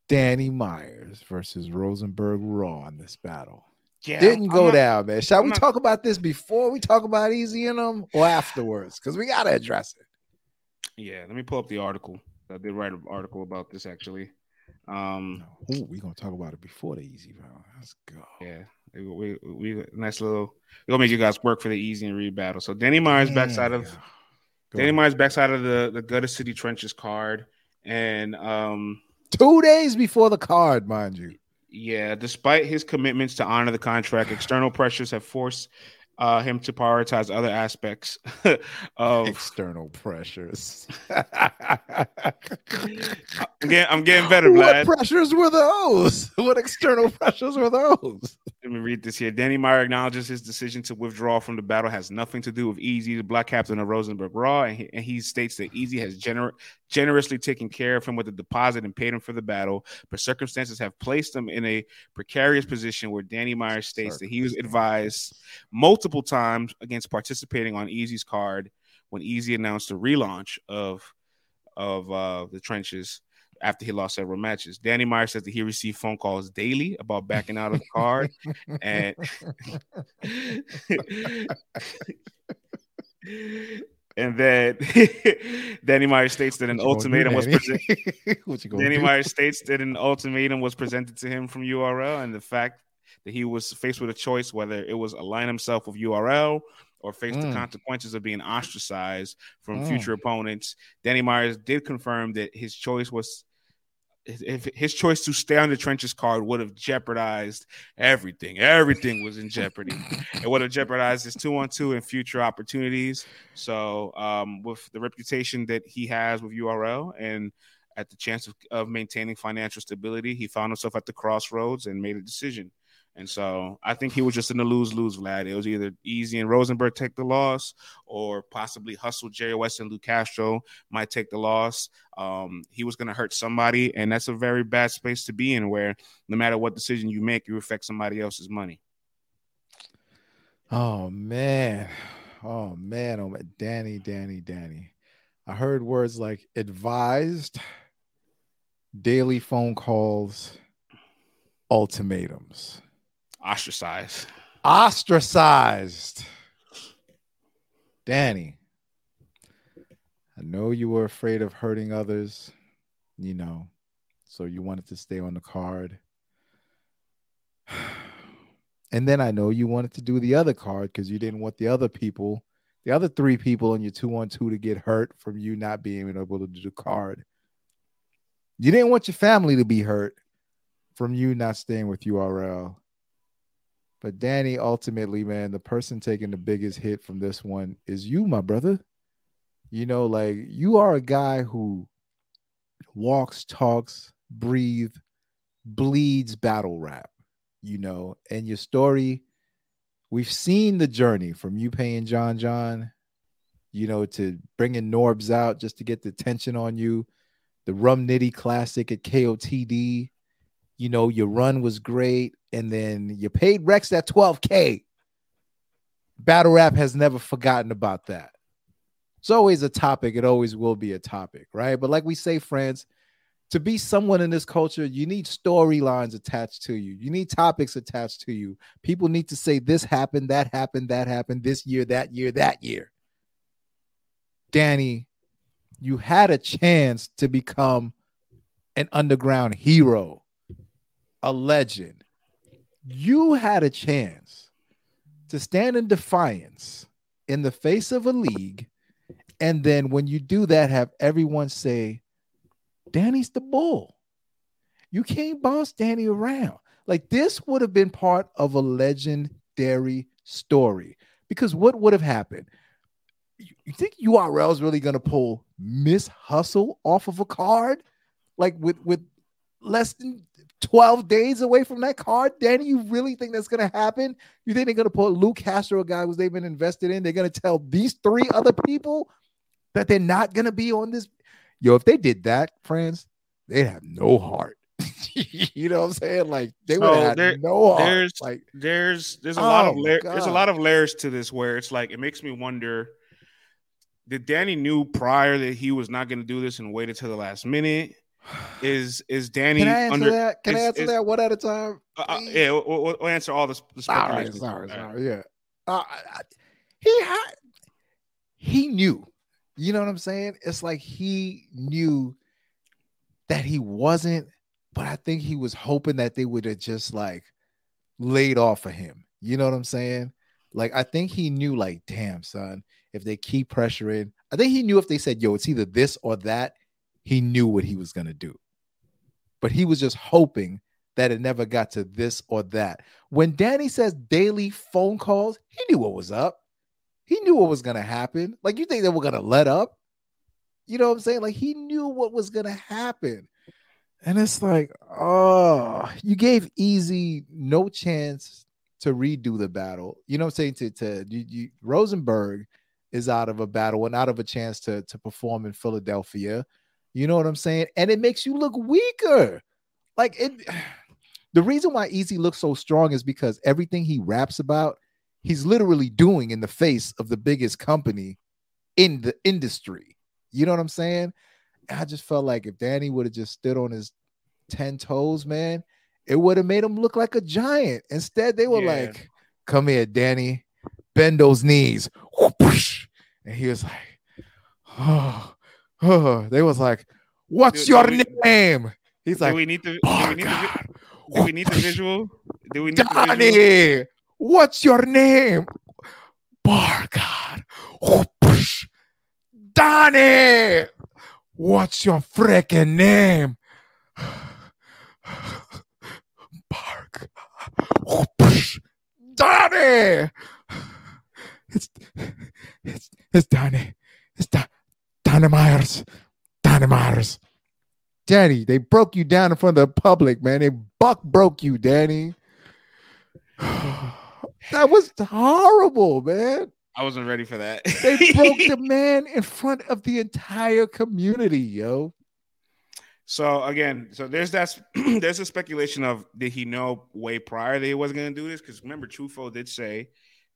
Danny Myers versus Rosenberg Raw in this battle. Yeah, didn't go not, down, man. Shall I'm we not, talk about this before we talk about Eazy and them or afterwards? Because we gotta address it. Yeah, let me pull up the article. I did write an article about this actually. Um, Ooh, we gonna talk about it before the Eazy round. Let's go. Yeah, we we, we nice little. We're gonna make you guys work for the Eazy and Reed battle. So Danny Myers Damn, backside of Danny. Myers backside of the the Gutta City Trenches card, and um, two days before the card, mind you. Yeah, despite his commitments to honor the contract, external pressures have forced uh, him to prioritize other aspects of external pressures. I'm, getting, I'm getting better, Vlad. What pressures were those? What external pressures were those? Let me read this here. Danny Meyer acknowledges his decision to withdraw from the battle has nothing to do with Eazy, the Block Captain of Rosenberg Raw, and he, and he states that Eazy has gener- generously taken care of him with a deposit and paid him for the battle, but circumstances have placed him in a precarious position where Danny Meyer states that he was advised multiple times against participating on Eazy's card when Eazy announced the relaunch of of uh, the trenches after he lost several matches. Danny Meyer says that he received phone calls daily about backing out of the card, and And then Danny Meyer states that an ultimatum was presented. Danny Meyer states that an ultimatum was presented to him from URL, and the fact that he was faced with a choice whether it was align himself with URL or face mm. the consequences of being ostracized from mm. future opponents. Danny Myers did confirm that his choice was if his choice to stay on the trenches card would have jeopardized everything. Everything was in jeopardy. it would have jeopardized his two on two and future opportunities. So, um, with the reputation that he has with URL and at the chance of, of maintaining financial stability, he found himself at the crossroads and made a decision. And so I think he was just in a lose lose, Vlad. It was either Eazy and Rosenberg take the loss, or possibly Hustle, Jerry West, and Lou Castro might take the loss. Um, he was going to hurt somebody, and that's a very bad space to be in where no matter what decision you make, you affect somebody else's money. Oh, man. Oh, man. Oh, man. Danny, Danny, Danny. I heard words like advised, daily phone calls, ultimatums. Ostracized. Ostracized. Danny, I know you were afraid of hurting others, you know, so you wanted to stay on the card. And then I know you wanted to do the other card because you didn't want the other people, the other three people on your two on two to get hurt from you not being able to do the card. You didn't want your family to be hurt from you not staying with URL. But Danny, ultimately, man, the person taking the biggest hit from this one is you, my brother. You know, like you are a guy who walks, talks, breathe, bleeds battle rap, you know, and your story, we've seen the journey from you paying John John, you know, to bringing Norbs out just to get the attention on you, the Rum Nitty Classic at KOTD, you know, your run was great, and then you paid Rex that 12K. Battle rap has never forgotten about that. It's always a topic, it always will be a topic, right? But like we say, friends, to be someone in this culture, you need storylines attached to you. You need topics attached to you. People need to say this happened, that happened, that happened, this year, that year, that year. Danny, you had a chance to become an underground hero a legend, you had a chance to stand in defiance in the face of a league. And then when you do that, have everyone say, Danny's the bull. You can't boss Danny around. Like this would have been part of a legendary story. Because what would have happened? You think URL is really going to pull Miss Hustle off of a card? Like with with less than 12 days away from that card, Danny, you really think that's going to happen? You think they're going to put Luke Castro, a guy who they've been invested in, they're going to tell these three other people that they're not going to be on this? Yo, if they did that, friends, they'd have no heart. you know what I'm saying? Like they would have there, no heart. There's like there's there's a oh lot of oh, la- there's a lot of layers to this where it's like it makes me wonder did Danny knew prior that he was not going to do this and waited till the last minute? Is is Danny? Can I answer under, that? Can is, I answer is, that one at a time? Uh, uh yeah, we'll, we'll, answer all the, the Sorry, sorry, sorry. Yeah, uh, he had he knew. You know what I'm saying? It's like he knew that he wasn't, but I think he was hoping that they would have just like laid off of him. You know what I'm saying? Like I think he knew, like, damn, son, if they keep pressuring, I think he knew if they said, yo, it's either this or that, he knew what he was going to do. But he was just hoping that it never got to this or that. When Danny says daily phone calls, he knew what was up. He knew what was going to happen. Like, you think they were going to let up? You know what I'm saying? Like, he knew what was going to happen. And it's like, oh, you gave Eazy no chance to redo the battle. You know what I'm saying? To, to you, you, Rosenberg is out of a battle and out of a chance to, to perform in Philadelphia. You know what I'm saying? And it makes you look weaker. Like it the reason why Eazy looks so strong is because everything he raps about, he's literally doing in the face of the biggest company in the industry. You know what I'm saying? I just felt like if Danny would have just stood on his 10 toes, man, it would have made him look like a giant. Instead, they were yeah. like, Come here, Danny, bend those knees. And he was like, oh, oh. they was like, "What's do, your do we, name?" He's like, "We need to. Do we need to, do we need the visual? Do we need Donnie, the visual? what's your name? Bargard. Donnie, what's your freaking name? Bark. Donnie. It's it's it's Donnie. It's Don, Donnie Myers. Donnie Myers. Danny, they broke you down in front of the public, man. They buck broke you, Danny. that was horrible, man. I wasn't ready for that. they broke the man in front of the entire community, yo. So again, so there's that there's a speculation of did he know way prior that he wasn't going to do this? Because remember, Truffaut did say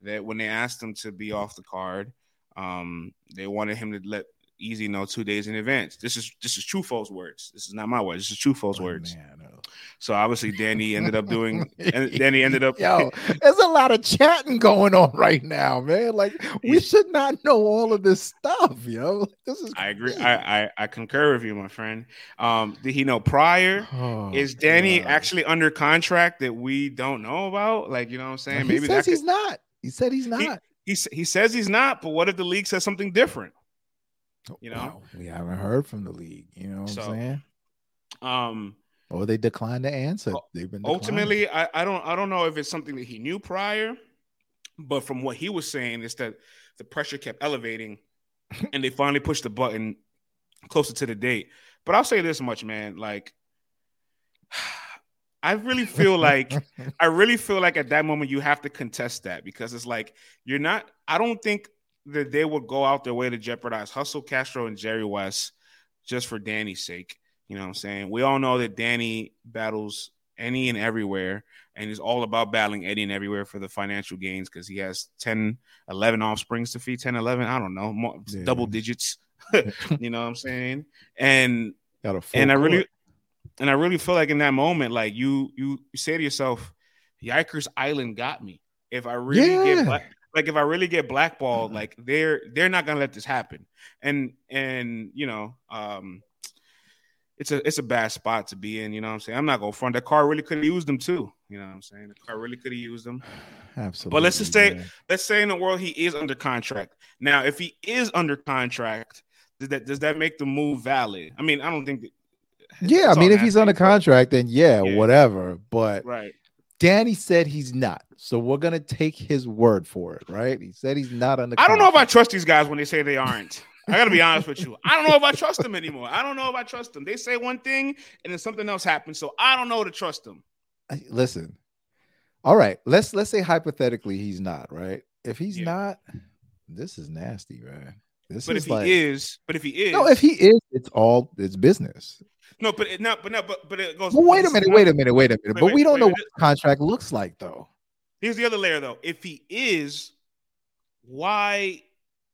that when they asked him to be off the card, um, they wanted him to let Eazy know two days in advance. This is this is Truffaut's words. This is not my words. This is Truffaut's oh, words. Man, oh. So obviously Danny ended up doing. and Danny ended up. Yo, there's a lot of chatting going on right now, man. Like we should not know all of this stuff, yo. This is. I agree. I, I, I concur with you, my friend. Um, did he know prior? Oh, is Danny God. actually under contract that we don't know about? Like you know what I'm saying? Maybe he says he's not. He said he's not. He, he, he says he's not, but what if the league says something different? You know, well, we haven't heard from the league. You know what so, I'm saying? Um, or they declined to answer. They've been declined. ultimately. I, I don't I don't know if it's something that he knew prior, but from what he was saying is that the pressure kept elevating, and they finally pushed the button closer to the date. But I'll say this much, man. Like, I really feel like I really feel like at that moment you have to contest that because it's like you're not. I don't think that they would go out their way to jeopardize Hustle Castro and Jerry West just for Danny's sake. You know what I'm saying? We all know that Danny battles any and everywhere and is all about battling any and everywhere for the financial gains because he has 10, 11 offsprings to feed, 10, 11, I don't know, more, yeah. double digits. you know what I'm saying? And and I really and I really feel like in that moment, like you you, you say to yourself, Yikers Island got me. If I really yeah. get like if I really get blackballed, mm-hmm. like they're they're not gonna let this happen. And and you know, um, it's a it's a bad spot to be in. You know what I'm saying? I'm not gonna front. That car really could have used them too. You know what I'm saying? The car really could have used them. Absolutely. But let's just say man. let's say in the world he is under contract. Now, if he is under contract, does that does that make the move valid? I mean, I don't think. That, yeah, I mean, if he's under contract, then yeah, yeah, whatever. But right. Danny said he's not. So we're gonna take his word for it, right? He said he's not on the. I don't know if I trust these guys when they say they aren't. I gotta be honest with you. I don't know if I trust them anymore. I don't know if I trust them. They say one thing and then something else happens, so I don't know to trust them. Listen, all right. Let's let's say hypothetically he's not right. If he's yeah. not, this is nasty, man. This but is if like, he is, but if he is, no, if he is, it's all it's business. No, but it, not, but no, but but it goes. Well, wait a minute, wait a minute, wait a minute. Wait, but wait, we don't wait, know what the contract looks like, though. Here's the other layer, though. If he is, why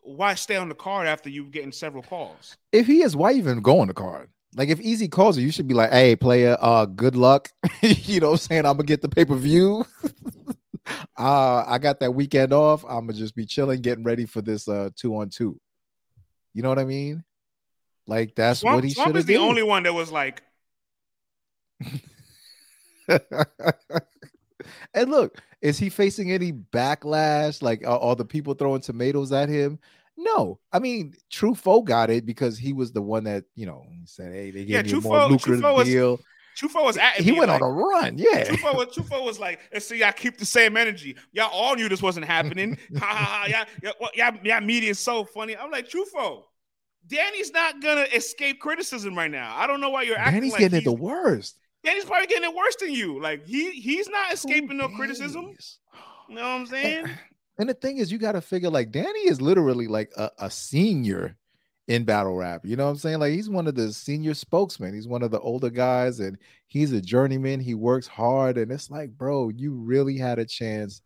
why stay on the card after you getting several calls? If he is, why even go on the card? Like if Eazy calls you, you should be like, "Hey, player, uh, good luck." you know, what I'm saying I'm gonna get the pay per view. uh, I got that weekend off. I'm gonna just be chilling, getting ready for this uh two on two. You know what I mean? Like that's Swamp, what he should have. is the only one that was like. and look, is he facing any backlash? Like are, are, the people throwing tomatoes at him? No, I mean Truffaut got it because he was the one that you know said, "Hey, they gave yeah, me a more lucrative Truffaut deal." Was, Truffaut was at he went like, on a run, yeah. Truffaut was, Truffaut was like, "Let's see, y'all keep the same energy. Y'all all knew this wasn't happening. ha ha ha! Y'all, y'all, y'all, y'all media is so funny." I'm like, Truffaut, Danny's not gonna escape criticism right now. I don't know why you're acting. Danny's like getting it the worst. Danny's probably getting it worse than you. Like he he's not escaping oh, no criticism. You know what I'm saying? And, and the thing is, you got to figure like Danny is literally like a, a senior in battle rap. You know what I'm saying? Like he's one of the senior spokesmen. He's one of the older guys, and he's a journeyman. He works hard, and it's like, bro, you really had a chance.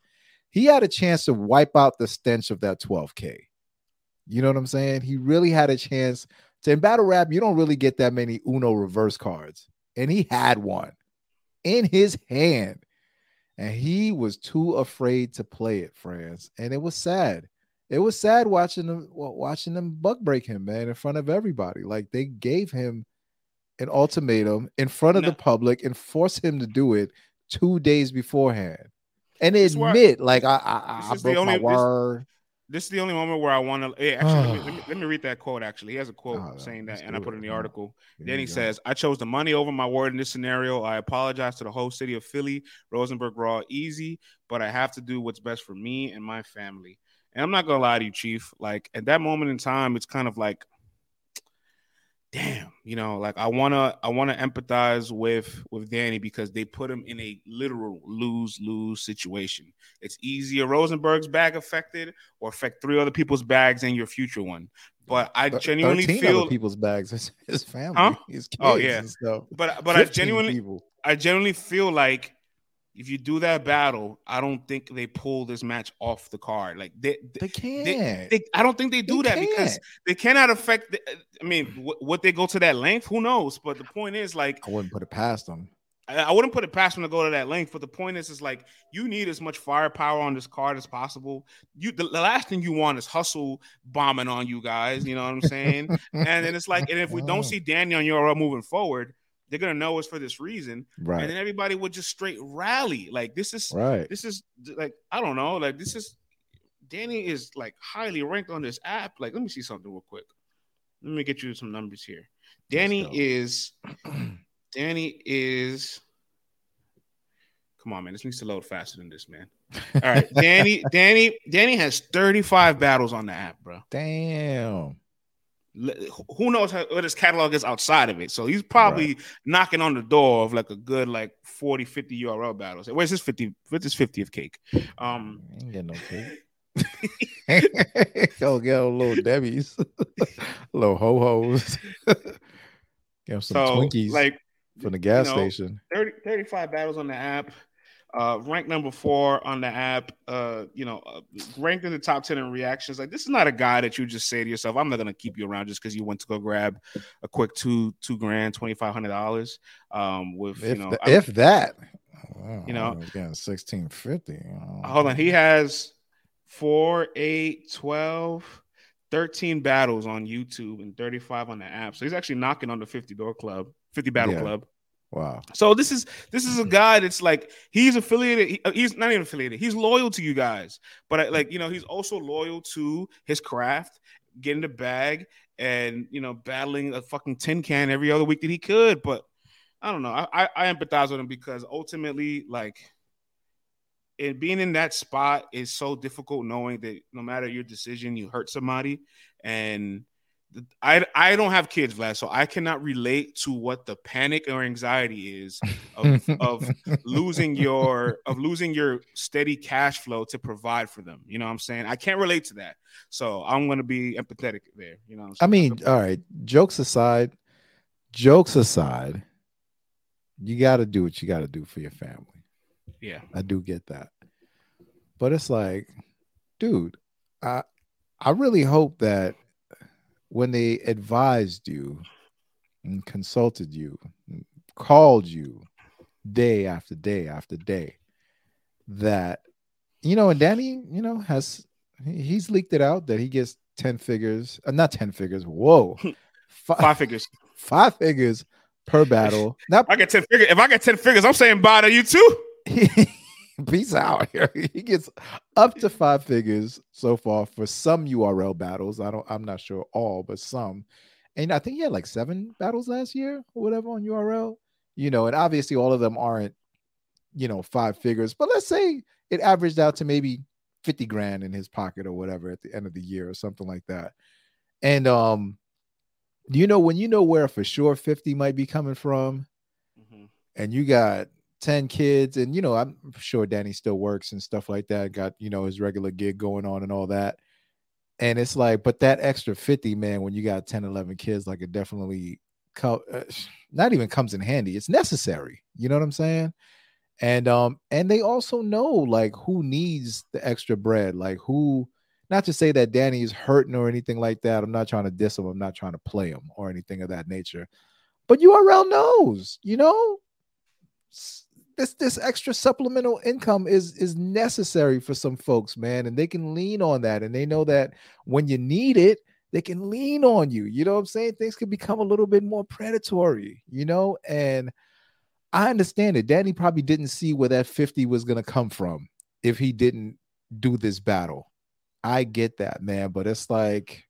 He had a chance to wipe out the stench of that 12K. You know what I'm saying? He really had a chance to in battle rap. You don't really get that many Uno reverse cards, and he had one in his hand, and he was too afraid to play it, friends. And it was sad. it was sad watching them watching them buck break him, man, in front of everybody. Like they gave him an ultimatum in front of no. the public and forced him to do it two days beforehand. And admit, like I, I, I broke only, my word. This is the only moment where I want to. Hey, actually, let, me, let, me, let, me, read that quote. Actually, he has a quote oh, saying that, and I put it in the article. then he says, "I chose the money over my word in this scenario. I apologize to the whole city of Philly, Rosenberg Raw, Eazy, but I have to do what's best for me and my family." And I'm not gonna lie to you, Chief. Like at that moment in time, it's kind of like damn, you know, like I wanna I wanna empathize with with Danny because they put him in a literal lose lose situation. It's easier Rosenberg's bag affected or affect three other people's bags and your future one. But I genuinely feel people's bags, his family, huh? his oh, kids. Oh yeah, but but I genuinely people. I genuinely feel like if you do that battle, I don't think they pull this match off the card. Like they, they can't. They, they, I don't think they do they that can't. because they cannot affect. The, I mean, w- what they go to that length, who knows? But the point is, like, I wouldn't put it past them. I, I wouldn't put it past them to go to that length. But the point is, is like you need as much firepower on this card as possible. You, the, the last thing you want is hustle bombing on you guys. You know what I'm saying? and then it's like, and if we don't oh. see Danny on URL moving forward they're gonna know it's for this reason, right? And then everybody would just straight rally. Like this is right. This is like I don't know. Like this is Danny is like highly ranked on this app. Like let me see something real quick. Let me get you some numbers here. Danny is Danny is. Come on, man. This needs to load faster than this, man. All right, Danny. Danny. Danny has 35 battles on the app, bro. Damn who knows how, what his catalog is outside of it. So he's probably right. knocking on the door of like a good like 40, 50 URL battles. Where's his 50? Where's his 50th cake? Um ain't get no cake. Go get a little Debbie's, little ho hos. Get some so, Twinkies like from the gas you know, station. 30, 35 battles on the app uh, ranked number four on the app. Uh, you know, uh, ranked in the top ten in reactions. Like this is not a guy that you just say to yourself, "I'm not going to keep you around just because you went to go grab a quick two two grand, twenty five hundred dollars." Um, with if you know, the, if that, you know, again sixteen fifty. Hold on, he has four, eight, 12, 13 battles on YouTube and 35 on the app. So he's actually knocking on the 50 door club, 50 battle yeah. club. Wow. So this is this is a guy that's like he's affiliated. He, uh, he's not even affiliated. He's loyal to you guys, but like you know, he's also loyal to his craft, getting the bag, and you know, battling a fucking tin can every other week that he could. But I don't know. I I, I empathize with him because ultimately, like, and being in that spot is so difficult, knowing that no matter your decision, you hurt somebody, and I I don't have kids, Vlad, so I cannot relate to what the panic or anxiety is of, of losing your of losing your steady cash flow to provide for them. You know what I'm saying? I can't relate to that. So I'm gonna be empathetic there. You know I mean, all right, jokes aside, jokes aside, you gotta do what you gotta do for your family. Yeah. I do get that. But it's like, dude, I I really hope that when they advised you and consulted you, called you day after day after day, that you know, and Danny, you know, has he's leaked it out that he gets 10 figures, uh, not 10 figures, whoa, five, five figures, five figures per battle. Not, I get 10 figures. If I get 10 figures, I'm saying bye to you too. peace out here. He gets up to five figures so far for some URL battles. I don't, I'm not sure all, but some. And I think he had like seven battles last year or whatever on URL. You know, and obviously all of them aren't, you know, five figures, but let's say it averaged out to maybe 50 grand in his pocket or whatever at the end of the year or something like that. And um, you know, when you know where for sure 50 might be coming from, mm-hmm. and you got 10 kids and you know i'm sure danny still works and stuff like that got you know his regular gig going on and all that. And it's like but that extra 50 man when you got 10 11 kids like it definitely co- uh, not even comes in handy. It's necessary. You know what i'm saying? And um and they also know like who needs the extra bread. Like who not to say that danny is hurting or anything like that. I'm not trying to diss him. I'm not trying to play him or anything of that nature. But url knows you know this this extra supplemental income is is necessary for some folks, man, and they can lean on that, and they know that when you need it, they can lean on you. You know what I'm saying? Things can become a little bit more predatory, you know, and I understand it. Danny probably didn't see where that 50 was going to come from if he didn't do this battle. I get that, man, but it's like,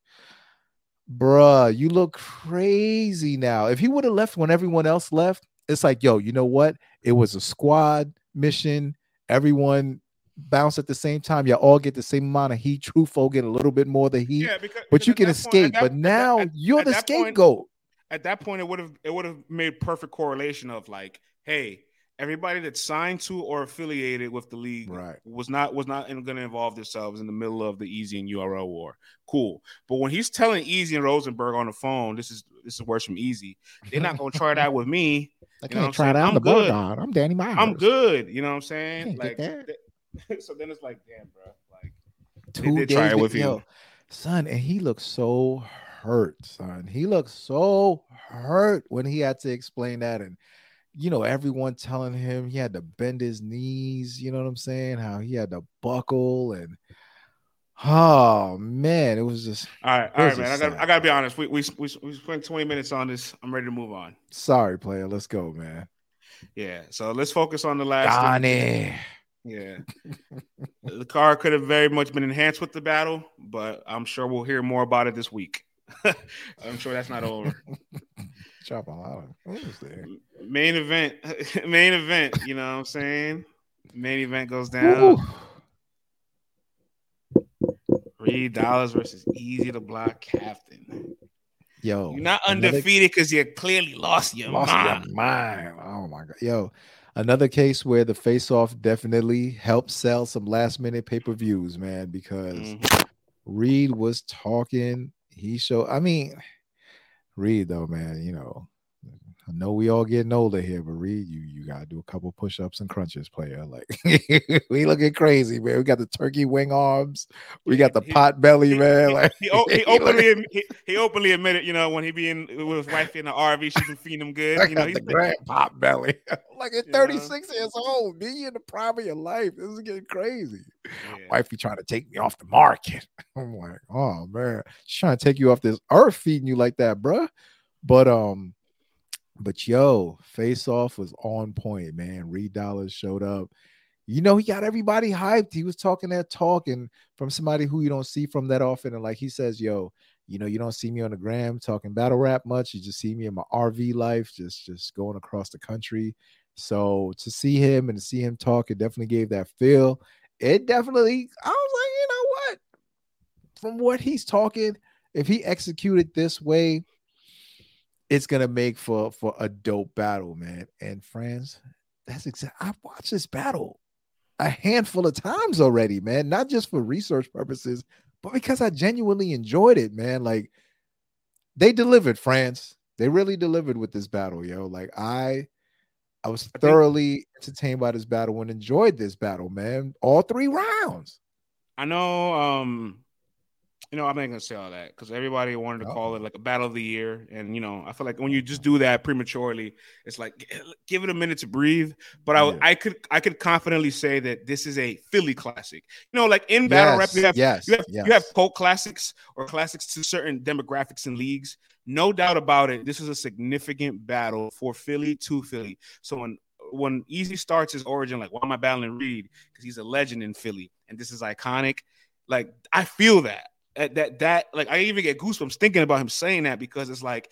bruh, you look crazy now. If he would have left when everyone else left, it's like, yo, you know what? It was a squad mission. Everyone bounced at the same time. You all get the same amount of heat. Truffaut get a little bit more of the heat, yeah, because, but you can escape. Point, that, but now at, you're at the scapegoat. Point, at that point, it would have it would have made perfect correlation of like, hey, everybody that signed to or affiliated with the league right. was not was not going to involve themselves in the middle of the Eazy and URL war. Cool, but when he's telling Eazy and Rosenberg on the phone, this is this is worse from Eazy. They're not going to try that with me. I can't try that. I'm the good. I'm Danny Myers. I'm good. You know what I'm saying? Like, so then it's like, damn, bro. Like, two they, they try it with you, son, and he looks so hurt, son. He looks so hurt when he had to explain that and you know, everyone telling him he had to bend his knees, you know what I'm saying? How he had to buckle and oh man, it was just all right, all right, man. I got I gotta be honest. We we we, we spent 20 minutes on this. I'm ready to move on. Sorry, player. Let's go, man. Yeah, so let's focus on the last Donnie. Yeah. the car could have very much been enhanced with the battle, but I'm sure we'll hear more about it this week. I'm sure that's not over. Chop a lot of main event, main event. You know what I'm saying? Main event goes down. Reed Dollaz versus Eazy to Block Captain. Yo, you're not undefeated because you clearly lost your lost mind. Your mind. Oh my god, yo, another case where the face-off definitely helped sell some last-minute pay-per-views, man. Because mm-hmm. Reed was talking. He showed. I mean Reed, though, man, you know, I know we all getting older here, but Reed, you you gotta do a couple push-ups and crunches, player. Like we looking crazy, man. We got the turkey wing arms, we got the he, pot belly, he, man. He, like he, he openly he, he, openly admitted, you know, when he be in with his wife in the RV, she can feed him good. You know, he's the grand pot belly. like at 36 know? years old, be in the prime of your life. This is getting crazy. Yeah. Wifey trying to take me off the market. I'm like, oh man, she's trying to take you off this earth, feeding you like that, bruh. But um, but yo, face off was on point, man. Reed Dollaz showed up. You know, he got everybody hyped. He was talking that talk and from somebody who you don't see from that often. And like he says, yo, you know, you don't see me on the gram talking battle rap much. You just see me in my RV life, just just going across the country. So to see him and to see him talk, it definitely gave that feel. It definitely, I was like, you know what? From what he's talking, if he executed this way, it's gonna make for for a dope battle, man. And friends, that's exactly I've watched this battle a handful of times already, man. Not just for research purposes, but because I genuinely enjoyed it, man. Like they delivered, France. They really delivered with this battle, yo. Like I I was thoroughly entertained by this battle and enjoyed this battle, man. All three rounds. I know um you know, I'm not gonna say all that because everybody wanted to call it like a battle of the year, and you know, I feel like when you just do that prematurely, it's like give it a minute to breathe. But I, yeah. I could, I could confidently say that this is a Philly classic. You know, like in battle yes, rap, you have, yes, you have, yes. you have cult classics or classics to certain demographics and leagues. No doubt about it. This is a significant battle for Philly to Philly. So when when Eazy starts his origin, like why am I battling Reed? Because he's a legend in Philly, and this is iconic. Like I feel that that that like I even get goosebumps thinking about him saying that because it's like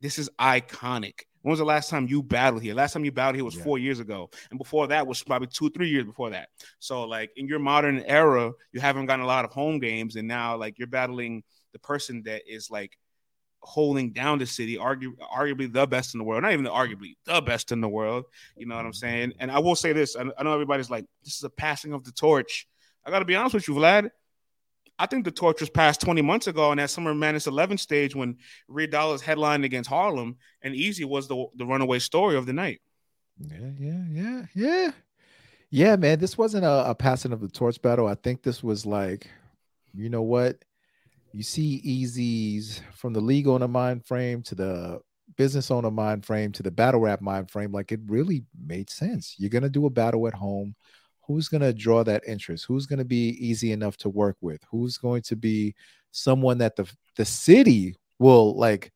this is iconic. When was the last time you battled here? Last time you battled here was yeah. four years ago, and before that was probably two, three years before that. So, like in your modern era, you haven't gotten a lot of home games, and now like you're battling the person that is like holding down the city, argu- arguably the best in the world. Not even the arguably the best in the world. You know what I'm saying? And I will say this: I, I know everybody's like, this is a passing of the torch. I got to be honest with you, Vlad. I think the torch was passed 20 months ago in that Summer Madness 11 stage when Reed Dollaz headlined against Harlem and Eazy was the, the runaway story of the night. Yeah, yeah, yeah, yeah. Yeah, man, this wasn't a, a passing of the torch battle. I think this was like, you know what? You see Eazy's from the league a mind frame to the business owner mind frame to the battle rap mind frame, like it really made sense. You're gonna do a battle at home. Who's gonna draw that interest? Who's gonna be easy enough to work with? Who's going to be someone that the the city will like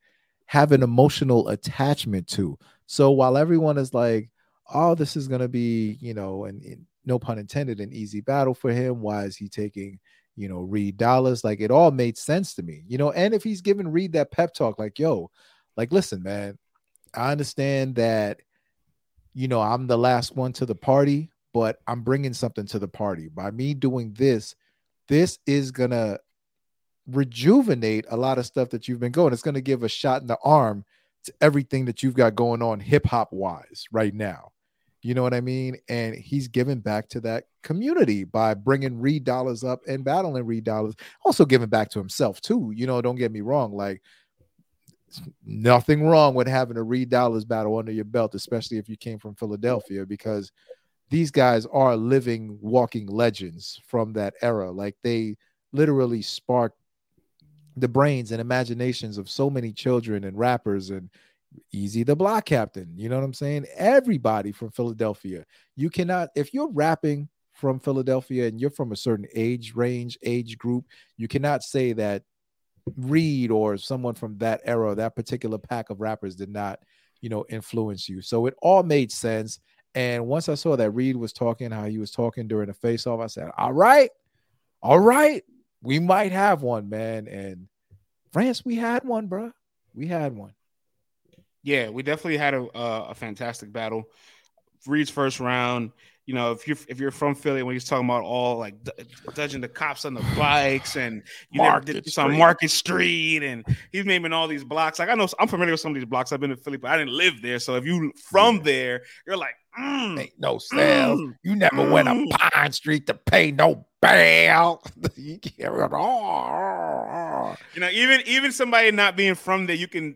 have an emotional attachment to? So while everyone is like, oh, this is gonna be, you know, and, no pun intended, an easy battle for him. Why is he taking you know, Reed Dollaz. Like it all made sense to me, you know. And if he's giving Reed that pep talk, like, yo, like, listen, man, I understand that, you know, I'm the last one to the party, but I'm bringing something to the party by me doing this. This is gonna rejuvenate a lot of stuff that you've been going. It's gonna give a shot in the arm to everything that you've got going on hip hop wise right now. You know what I mean? And he's giving back to that community by bringing Reed Dollaz up and battling Reed Dollaz, Also giving back to himself too. You know, don't get me wrong. Like nothing wrong with having a Reed Dollaz battle under your belt, especially if you came from Philadelphia, because these guys are living, walking legends from that era. Like they literally sparked the brains and imaginations of so many children and rappers and Eazy the block captain. You know what I'm saying? Everybody from Philadelphia. You cannot, if you're rapping from Philadelphia and you're from a certain age range, age group, you cannot say that Reed or someone from that era, that particular pack of rappers did not, you know, influence you. So it all made sense. And once I saw that Reed was talking, how he was talking during the face off, I said, All right, all right, we might have one, man. And France, we had one, bro. We had one. Yeah, we definitely had a uh, a fantastic battle. Reed's first round. You know, if you're if you're from Philly, when he's talking about all like d- dodging the cops on the bikes and you Market never did on Market Street, and he's naming all these blocks. Like I know I'm familiar with some of these blocks. I've been in Philly, but I didn't live there. So if you from there, you're like, mm, ain't no sales. Mm, you never mm. went up Pine Street to pay no bail. you, can't remember. you know, even even somebody not being from there, you can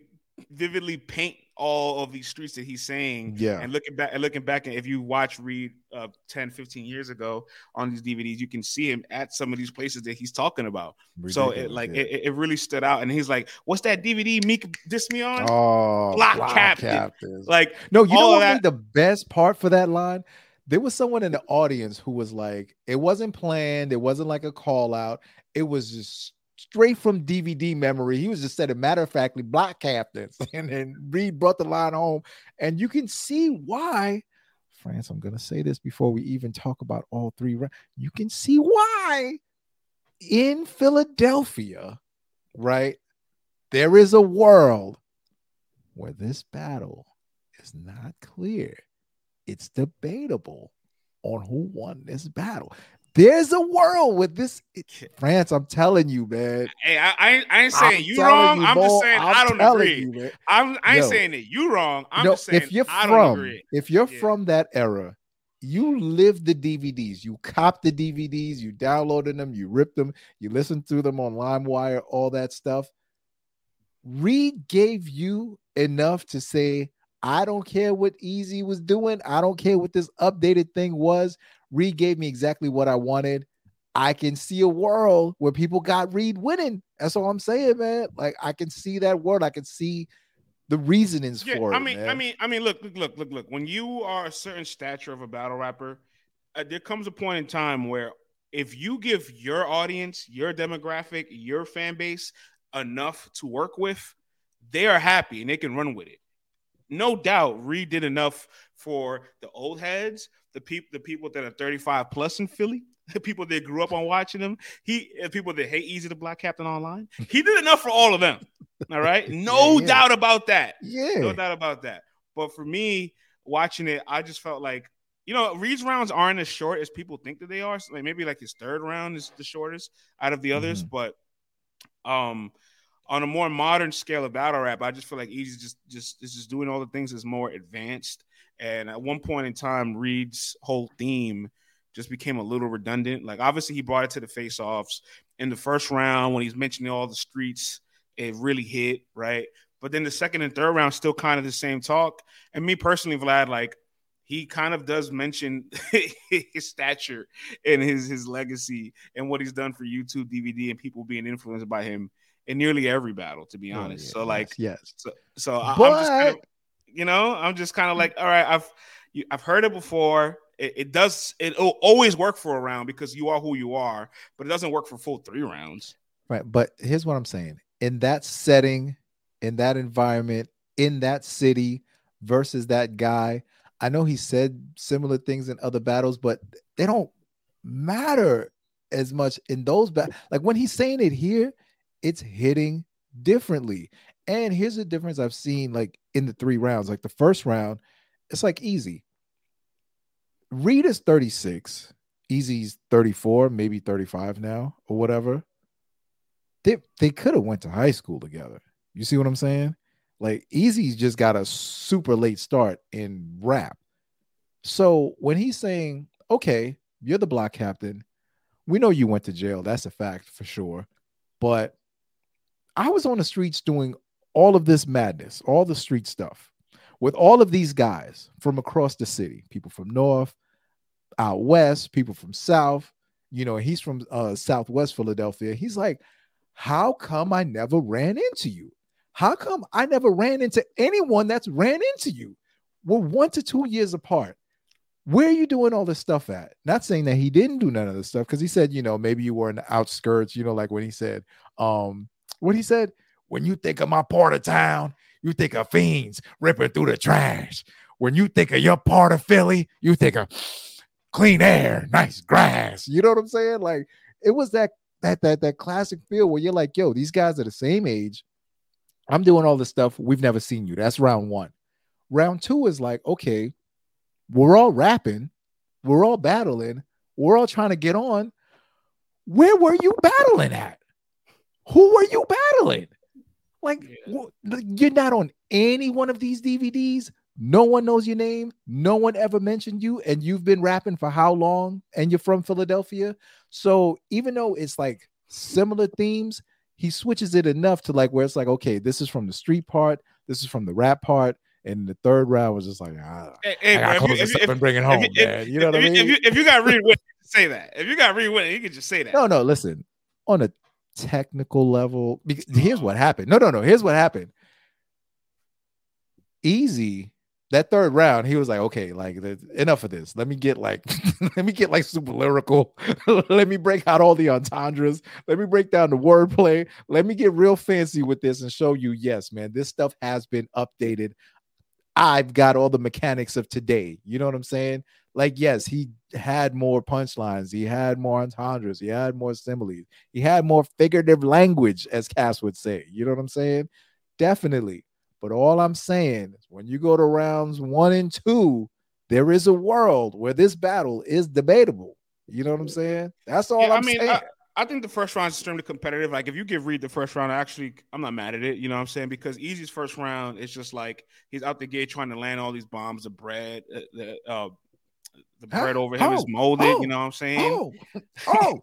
vividly paint all of these streets that he's saying. Yeah. And looking back and looking back, and if you watch Reed uh, 10, 15 years ago on these DVDs, you can see him at some of these places that he's talking about. Ridiculous, so it like yeah. it, it really stood out. And he's like, What's that DVD Meek diss me on? Oh Block, Block Captain. Captain. Like no, you know what that- the best part for that line? There was someone in the audience who was like, it wasn't planned, it wasn't like a call out, it was just straight from DVD memory. He was just said, a matter of factly, block captains. And then Reed brought the line home. And you can see why, France, I'm going to say this before we even talk about all three. You can see why in Philadelphia, right, there is a world where this battle is not clear. It's debatable on who won this battle. There's a world with this France. I'm telling you, man. Hey, I, I, I ain't saying I'm you wrong. You, I'm just saying I'm I do not agree. You, I'm, I ain't Yo, saying that you wrong. I'm no, just saying if you're I from if you're yeah. from that era, you live the DVDs, you cop the DVDs, you downloaded them, you ripped them, you listened to them on LimeWire, all that stuff. Reed gave you enough to say, I don't care what Eazy was doing. I don't care what this updated thing was. Reed gave me exactly what I wanted. I can see a world where people got Reed winning. That's all I'm saying, man. Like I can see that world. I can see the reasonings yeah, for I it. I mean, man. I mean, I mean, look, look, look, look, look. When you are a certain stature of a battle rapper, uh, there comes a point in time where if you give your audience, your demographic, your fan base enough to work with, they are happy and they can run with it. No doubt, Reed did enough for the old heads, the people the people that are 35 plus in Philly, the people that grew up on watching him, he people that hate Eazy the Block Captain online. He did enough for all of them. All right. No yeah, yeah. doubt about that. Yeah. No doubt about that. But for me, watching it, I just felt like, you know, Reed's rounds aren't as short as people think that they are. So like maybe like his third round is the shortest out of the others. Mm-hmm. But um on a more modern scale of battle rap, I just feel like Eazy just just is just doing all the things that's more advanced and at one point in time, Reed's whole theme just became a little redundant. Like obviously he brought it to the face offs in the first round when he's mentioning all the streets, it really hit, right? But then the second and third round still kind of the same talk. And me personally, Vlad, like he kind of does mention his stature and his his legacy and what he's done for YouTube DVD and people being influenced by him in nearly every battle, to be oh, honest. Oh, yeah, so like, yes, so, so but... I, am just kind of, you know, I'm just kind of like, all right, I've you, I've heard it before. It, it does. It'll always work for a round because you are who you are, but it doesn't work for full three rounds. Right. But here's what I'm saying: in that setting, in that environment, in that city, versus that guy. I know he said similar things in other battles, but they don't matter as much in those battles. Like when he's saying it here, it's hitting differently. And here's the difference I've seen like in the three rounds. Like the first round, it's like easy. Reed is 36, Eazy's 34, maybe 35 now or whatever. They they could have went to high school together. You see what I'm saying? Like Eazy's just got a super late start in rap. So when he's saying, okay, you're the block captain, we know you went to jail. That's a fact for sure. But I was on the streets doing all of this madness, all the street stuff with all of these guys from across the city, people from North, out West, people from South. You know, he's from uh, Southwest Philadelphia. He's like, How come I never ran into you? How come I never ran into anyone that's ran into you? We're one to two years apart. Where are you doing all this stuff at? Not saying that he didn't do none of this stuff because he said, you know, maybe you were in the outskirts, you know, like when he said, um, what he said, when you think of my part of town, you think of fiends ripping through the trash. When you think of your part of Philly, you think of clean air, nice grass. You know what I'm saying? Like it was that that that that classic feel where you're like, yo, these guys are the same age. I'm doing all this stuff. We've never seen you. That's round one. Round two is like, okay, we're all rapping, we're all battling, we're all trying to get on. Where were you battling at? Who were you battling? Like yeah. you're not on any one of these DVDs. No one knows your name. No one ever mentioned you, and you've been rapping for how long? And you're from Philadelphia. So even though it's like similar themes, he switches it enough to like where it's like, okay, this is from the street part, this is from the rap part, and the third round was just like, ah, hey, hey, I gotta close this up and bring it home, if, man. You know what I mean? If you, if you got Reed winning, say that. If you got Reed winning, you can just say that. No, no, listen. On a technical level, because here's what happened. No, no, no. Here's what happened. Eazy that third round, he was like, okay, like enough of this. Let me get like, let me get like super lyrical. let me break out all the entendres. Let me break down the wordplay. Let me get real fancy with this and show you, yes, man, this stuff has been updated. I've got all the mechanics of today. You know what I'm saying? Like, yes, he had more punchlines, he had more entendres, he had more similes, he had more figurative language, as Cass would say. You know what I'm saying? Definitely. But all I'm saying is when you go to rounds one and two, there is a world where this battle is debatable. You know what I'm saying? That's all yeah, I'm I mean, saying. I, I think the first round is extremely competitive. Like if you give Reed the first round, actually, I'm not mad at it. You know what I'm saying? Because Eazy's first round is just like he's out the gate trying to land all these bombs of bread, uh, uh, the bread over him oh, is molded. Oh, you know what I'm saying? Oh, oh,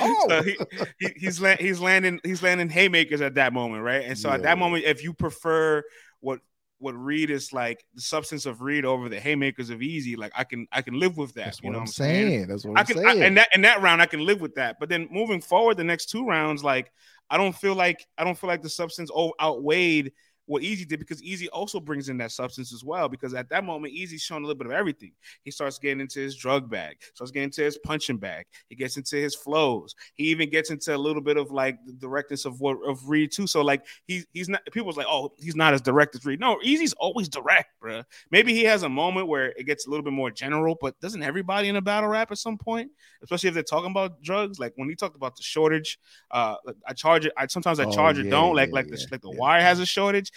oh. so oh. he, he, he's la- he's landing he's landing haymakers at that moment, right? And so yeah. at that moment, if you prefer what what Reed is like the substance of Reed over the haymakers of Eazy, like I can I can live with that. That's you know what I'm saying? saying. That's what I I'm can, saying. I, and that in that round I can live with that. But then moving forward, the next two rounds, like I don't feel like I don't feel like the substance outweighed what Eazy did because Eazy also brings in that substance as well. Because at that moment, Eazy's showing a little bit of everything. He starts getting into his drug bag, starts getting into his punching bag. He gets into his flows. He even gets into a little bit of like the directness of what of Reed too. So like he's he's not people's like, oh, he's not as direct as Reed. No, Eazy's always direct, bro. Maybe he has a moment where it gets a little bit more general, but doesn't everybody in a battle rap at some point, especially if they're talking about drugs? Like when he talked about the shortage, uh, I charge it. I sometimes I oh, charge it. Don't like like yeah, the like the wire has a shortage.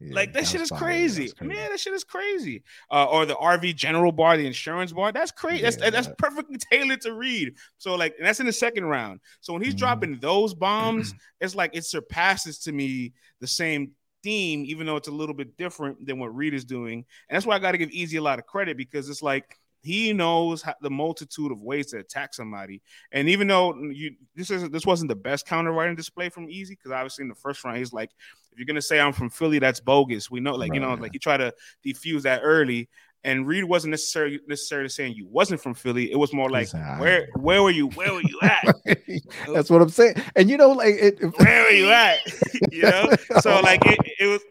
Yeah, like that shit is crazy. crazy. Man, that shit is crazy. Uh, or the RV general bar, the insurance bar. That's crazy. Yeah, that's that's perfectly tailored to Reed. So like, and that's in the second round. So when he's mm-hmm. dropping those bombs, it's like it surpasses to me the same theme, even though it's a little bit different than what Reed is doing. And that's why I got to give Eazy a lot of credit because it's like he knows how, the multitude of ways to attack somebody. And even though you this is this wasn't the best counter writing display from Eazy, because obviously in the first round he's like, if you're gonna say I'm from Philly, that's bogus. We know, like right. you know, like you try to defuse that early. and Reed wasn't necessarily necessarily saying you wasn't from Philly. It was more like where where were you? Where were you at? That's what I'm saying. And you know, like it, where were you at? you know, so like it, it was.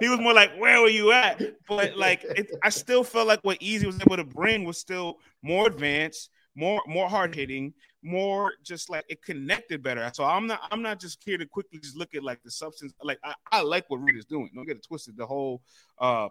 He was more like, "Where were you at?" But like, it, I still felt like what Eazy was able to bring was still more advanced, more more hard hitting, more just like it connected better. So I'm not I'm not just here to quickly just look at like the substance. Like I, I like what Reed is doing. Don't get it twisted. The whole uh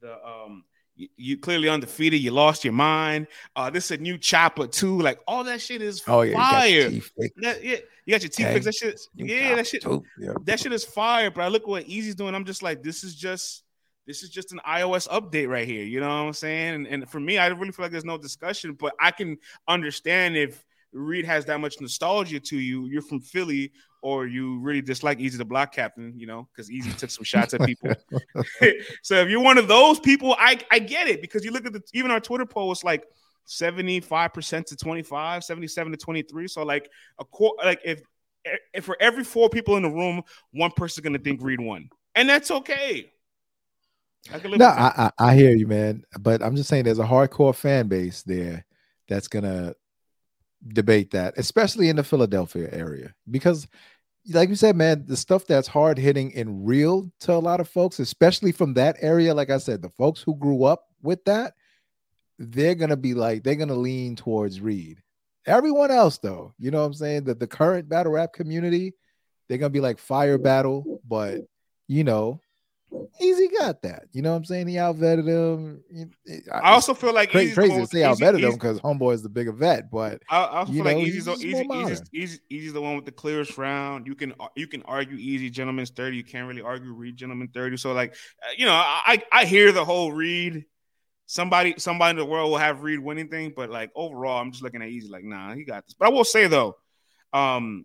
the um you, you clearly undefeated. You lost your mind. Uh, this is a new chopper too. Like all that shit is oh, yeah, fire. You that, yeah, you got your teeth fixed. That shit, yeah, that shit, yeah. that shit is fire. But I look at what Eazy's doing. I'm just like, this is just this is just an iOS update right here. You know what I'm saying? And, and for me, I really feel like there's no discussion, but I can understand if Reed has that much nostalgia to you. You're from Philly, or you really dislike Eazy the block captain, you know, because Eazy took some shots at people. so if you're one of those people, I, I get it because you look at the even our Twitter post like 75% to 25, 77 to 23. So like a core like if if for every four people in the room, one person's gonna think Reed won. And that's okay. I no, I, I, I hear you, man. But I'm just saying there's a hardcore fan base there that's gonna debate that, especially in the Philadelphia area, because like you said, man, the stuff that's hard hitting and real to a lot of folks, especially from that area, like I said, the folks who grew up with that, they're gonna be like, they're gonna lean towards Reed. Everyone else, though, you know what I'm saying? That the current battle rap community, they're gonna be like fire battle, but you know, Eazy got that. You know what I'm saying? He outvetted him. I also feel like crazy, crazy to say outvetted him because Homeboy is the bigger vet, but I, also feel know, like Eazy's, easy, easy, easy, easy, easy's the one with the clearest round. You can you can argue Eazy Gentleman's 30. You can't really argue Reed Gentleman 30. So like uh, you know, I I hear the whole Reed. Somebody somebody in the world will have Reed winning thing, but like overall, I'm just looking at Eazy like, nah, he got this. But I will say though, um,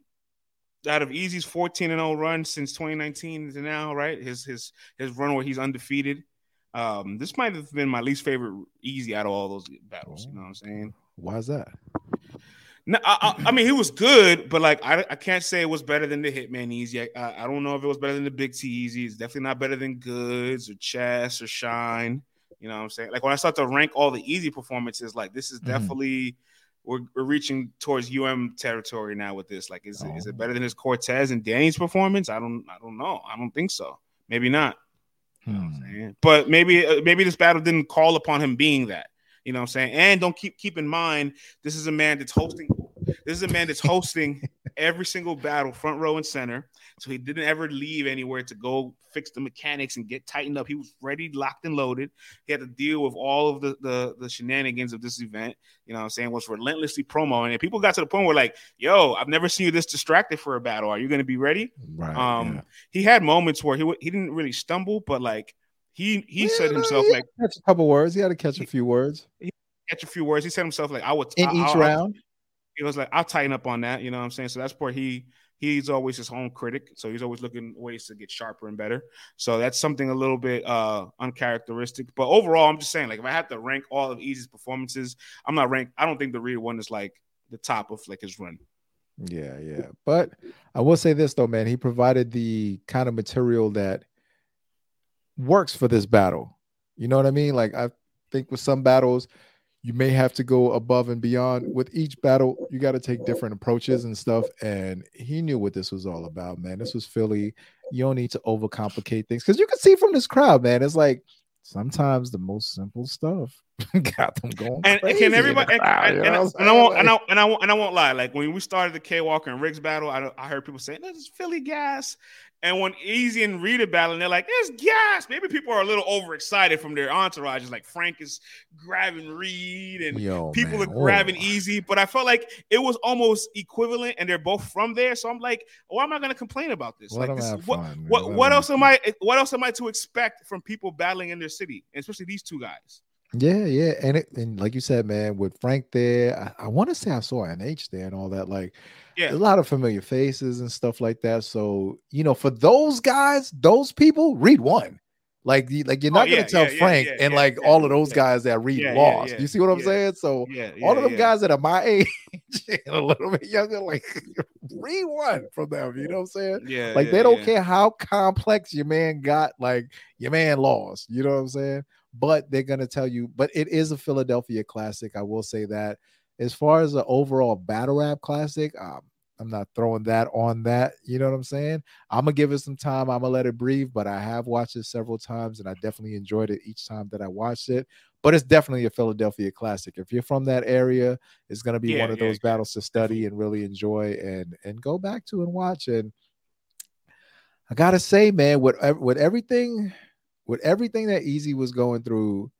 out of Eazy's 14 and 0 run since 2019 to now, right? His his his run where he's undefeated. Um, this might have been my least favorite Eazy out of all those battles. You know what I'm saying? Why is that? No, I, I, I, mean he was good, but like I, I can't say it was better than the Hitman Eazy. I, I don't know if it was better than the Big T Eazy. It's definitely not better than Goods or Chess or Shine. You know what I'm saying? Like when I start to rank all the easy performances, like this is mm-hmm. We're, we're reaching towards UM territory now with this. Like, is, oh. is it better than his Cortez and Danny's performance? I don't I don't know. I don't think so. Maybe not. Hmm. but maybe uh, maybe this battle didn't call upon him being that. You know what I'm saying? And don't keep keep in mind this is a man that's hosting this is a man that's hosting every single battle, front row and center. So he didn't ever leave anywhere to go fix the mechanics and get tightened up. He was ready, locked, and loaded. He had to deal with all of the the, the shenanigans of this event. You know what I'm saying? Was relentlessly promoting and people got to the point where like, yo, I've never seen you this distracted for a battle. Are you going to be ready? Right. Um, yeah. he had moments where he he didn't really stumble, but like he he yeah, said himself like catch a couple words. He had to catch a few words. He, catch a few words. He said himself like I would in I, each I, round. He was like, I'll tighten up on that. You know what I'm saying? So that's where he he's always his own critic. So he's always looking ways to get sharper and better. So that's something a little bit uh uncharacteristic. But overall, I'm just saying, like if I had to rank all of Eazy's performances, I'm not ranked. I don't think the real one is like the top of like his run. Yeah, yeah. But I will say this though, man, he provided the kind of material that works for this battle. You know what I mean? Like I think with some battles, you may have to go above and beyond with each battle you got to take different approaches and stuff and he knew what this was all about man this was philly you don't need to overcomplicate things because you can see from this crowd man it's like sometimes the most simple stuff got them going. And can everybody? And, and, and, and, I won't. And I, and I won't. And I won't lie. Like when we started the K Walker and Riggz battle, I, I heard people saying this is Philly gas. And when Eazy and Rita battle, they're like, "There's gas." Maybe people are a little overexcited from their entourages. Like Frank is grabbing Reed, and Yo, people man. are grabbing oh. Eazy. But I felt like it was almost equivalent, and they're both from there. So I'm like, why am I going to complain about this? Let like, this what, fun, what, what else am I? What else am I to expect from people battling in their city, especially these two guys? Yeah, yeah, and it, and like you said, man, with Frank there, I, I want to say I saw NH there and all that. Like, yeah, a lot of familiar faces and stuff like that. So you know, for those guys, those people, Reed won. Like, like you're oh, not oh, gonna tell yeah, Frank yeah, and like all of those guys that Reed lost. You see what I'm saying? So all of them guys that are my age and a little bit younger, like Reed won from them. You know what I'm saying? Yeah. Like yeah, they don't yeah. care how complex your man got. Like your man lost. You know what I'm saying? But they're gonna tell you. But it is a Philadelphia classic. I will say that. As far as the overall battle rap classic, um, I'm not throwing that on that. You know what I'm saying? I'm gonna give it some time. I'm gonna let it breathe. But I have watched it several times, and I definitely enjoyed it each time that I watched it. But it's definitely a Philadelphia classic. If you're from that area, it's gonna be Yeah, one of yeah, those battles to study and really enjoy and and go back to and watch. And I gotta say, man, with with everything, with everything that Eazy was going through,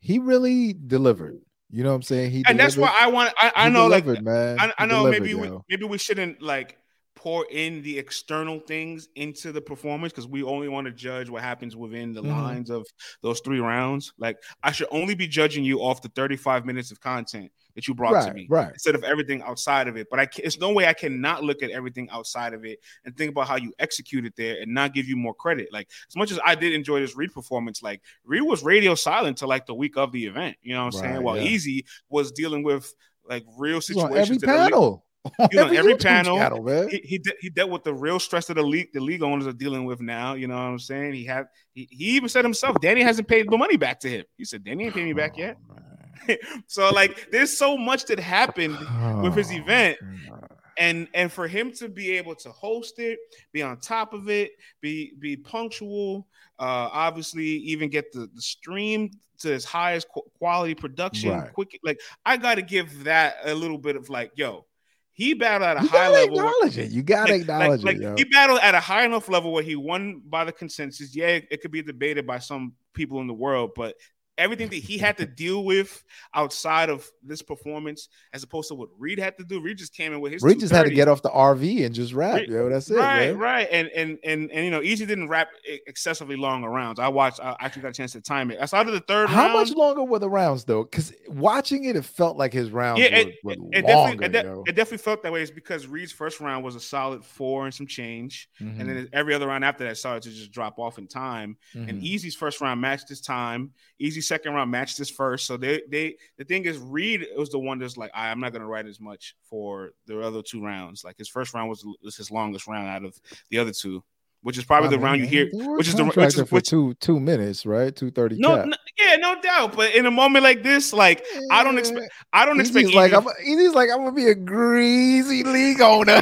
he really delivered. You know what I'm saying? He and that's why I want. I, I know, like, man. I, I know maybe we maybe we shouldn't like pour in the external things into the performance because we only want to judge what happens within the Mhm. lines of those three rounds. Like I should only be judging you off the 35 minutes of content that you brought to me right. instead of everything outside of it. But I can, it's no way I cannot look at everything outside of it and think about how you executed there and not give you more credit. Like as much as I did enjoy this Reed performance, like Reed was radio silent till like the week of the event. You know what I'm saying? Right, While yeah. Eazy was dealing with like real situations every are li- panel. You know, every panel, man. he he, de- he dealt with the real stress that the league the league owners are dealing with now. You know what I'm saying? He had he, he even said himself, Danny hasn't paid the money back to him. He said, Danny ain't paid me back yet. Oh. So like, there's so much that happened with his Oh, event, God. and and for him to be able to host it, be on top of it, be be punctual, uh, obviously even get the the stream to its highest qu- quality production, Right. quick. Like I got to give that a little bit of like, yo, he battled at a You high gotta level. acknowledge it. You gotta like, acknowledge like, it, he battled at a high enough level where he won by the consensus. Yeah, it could be debated by some people in the world, but everything that he had to deal with outside of this performance, as opposed to what Reed had to do, Reed just came in with his. Reed just had to get off the RV and just rap, Reed- yo. That's it, right, man. right, and and and and you know, Eazy didn't rap excessively long rounds. I watched. I actually got a chance to time it. Outside of the third How round, much longer were the rounds though? Because watching it, it felt like his rounds Yeah, were, it, were it longer, definitely, it, de- yo. it definitely felt that way. It's because Reed's first round was a solid four and some change, Mhm, and then every other round after that started to just drop off in time. And mhm. Eazy's first round matched his time. Eazy second round matched his first. So they they the thing is Reed was the one that's like, "I- I'm not gonna write as much for the other two rounds. Like his first round was, was his longest round out of the other two, which is probably I the mean, round you hear. which is the- which is- for which- two two minutes, right? Two thirty. No, no, yeah, no doubt. But in a moment like this, like I don't expect I don't Eazy's expect like Eazy- I'm. Eazy's like I'm gonna be a greasy league owner.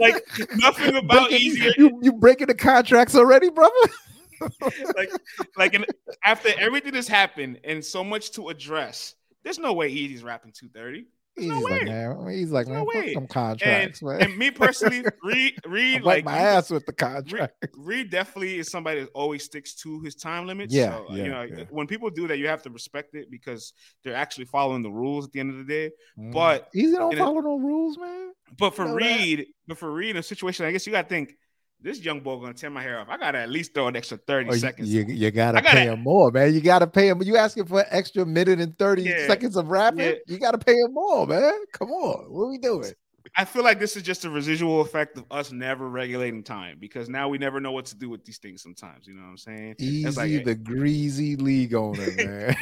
like nothing about Breaking- Eazy You you breaking the contracts already, brother? like like in, after everything that's happened and so much to address, there's no way Eazy's rapping 230. There's He's no like, way. man. He's like, man, no fuck way. them contracts, man. And me personally, Reed, Reed like my ass with the contract. Reed definitely is somebody that always sticks to his time limits. Yeah, so, yeah, you know, yeah. when people do that, you have to respect it because they're actually following the rules at the end of the day. Mm. But Eazy don't follow no rules, man. but for know that? Reed, but for Reed, in a situation, I guess you got to think this young boy gonna tear my hair off. I gotta at least throw an extra 30 Oh, seconds. you, you gotta gotta- pay him more, man. You gotta pay him. You asking for an extra minute and 30 Yeah, seconds of rapping? yeah. You gotta pay him more, man. Come on. What are we doing? I feel like this is just a residual effect of us never regulating time because now we never know what to do with these things sometimes. You know what I'm saying? Eazy, It's like, eh the greasy league owner, man.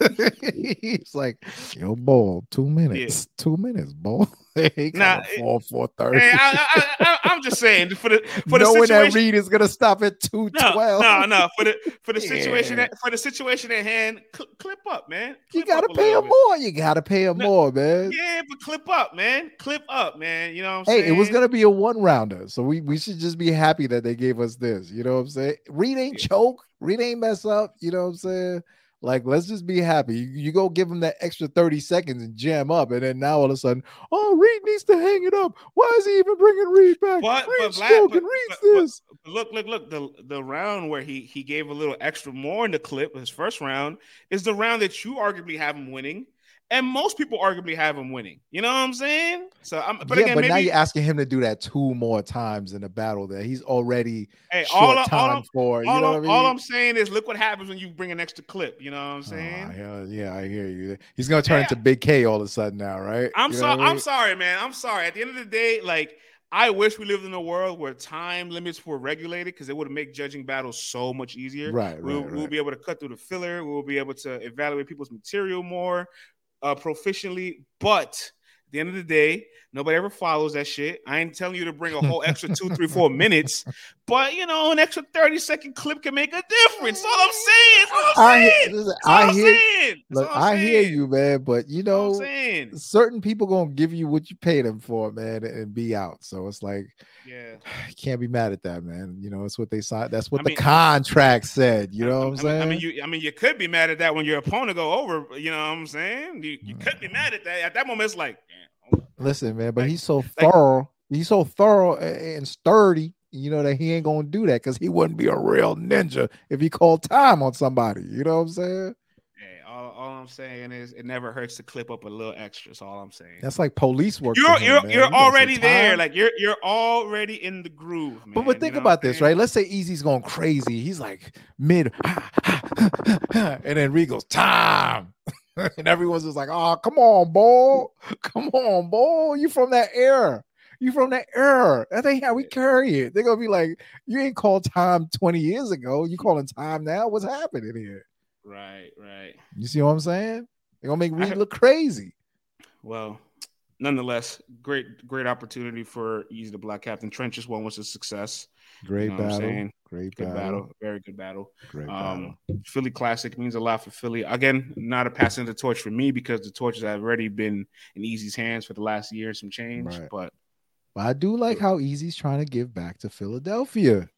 He's like, yo, ball, two minutes, two minutes, ball. he Nah, four, four thirty. Hey, I, I'm just saying for the for the Knowing that situation. Reed is gonna stop at two No, twelve. no, no. For the for the situation Yeah. at, for the situation at hand, cl- clip up, man. You gotta pay him bit. more. You gotta pay him No, more, man. Yeah, but clip up, man. Clip up, man. You know what I'm Hey, saying? it was gonna be a one rounder, so we, we should just be happy that they gave us this. You know what I'm saying? Reed ain't Yeah. choke, Reed ain't mess up. You know what I'm saying? Like, let's just be happy. You, you go give him that extra 30 seconds and jam up, and then now all of a sudden, oh, Reed needs to hang it up. Why is he even bringing Reed back? But- but Reed's Vlad- choking, but- Reed's but- but- this. Look, look, look. The the round where he he gave a little extra more in the clip, his first round, is the round that you arguably have him winning, and most people arguably have him winning. You know what I'm saying? So I'm, but yeah, again, but maybe now you're asking him to do that two more times in a battle that he's already hey, short all, all, time I'm- for. You all, know I'm, what I mean? all I'm saying is, look what happens when you bring an extra clip. You know what I'm Oh, saying? yeah, yeah, I hear you. He's gonna turn Yeah. into Big K all of a sudden now, right? I'm You know sorry. I I'm sorry, man. I'm sorry. At the end of the day, like I wish we lived in a world where time limits were regulated because it would make judging battles so much easier. Right, right, We'll, right. we'll be able to cut through the filler. We'll be able to evaluate people's material more uh, proficiently. But the end of the day, nobody ever follows that shit. I ain't telling you to bring a whole extra two, three, four minutes, but you know, an extra 30 second clip can make a difference. All I'm saying. All I'm saying. I, I hear, look, I hear you, man, but you know, certain people gonna give you what you pay them for, man, and be out. So it's like, yeah, you can't be mad at that, man. You know, it's what they signed. That's what I the mean, contract said. You know what I'm saying? I mean, you, I mean, you could be mad at that when your opponent go over. You know what I'm saying? You, you could be mm. mad at that. At that moment, it's like, Listen, man, but he's so like, thorough. He's so thorough and sturdy. You know that he ain't gonna do that because he wouldn't be a real ninja if he called time on somebody. You know what I'm saying? Yeah, all, all I'm saying is it never hurts to clip up a little extra. That's all I'm saying. That's like police work. You're him, you're, you're already there. Like you're you're already in the groove. Man. But but think you know about this, right? Let's say Eazy's going crazy. He's like mid, and then Reed goes time. and everyone's just like, "Oh, come on, boy, come on, boy, you from that era." You from that era. That ain't how we carry it. They're gonna be like, you ain't called time 20 years ago. You calling time now? What's happening here? Right, right. You see what I'm saying? They're gonna make Reed look crazy. Well, nonetheless, great, great opportunity for Eazy the Block Captain. Trenches one was a success. Great you know battle. Great good battle. battle. Very good battle. Great um, battle. Philly Classic means a lot for Philly. Again, not a passing the torch for me because the torch has already been in Eazy's hands for the last year, some change. Right. But, but I do like how Eazy's trying to give back to Philadelphia.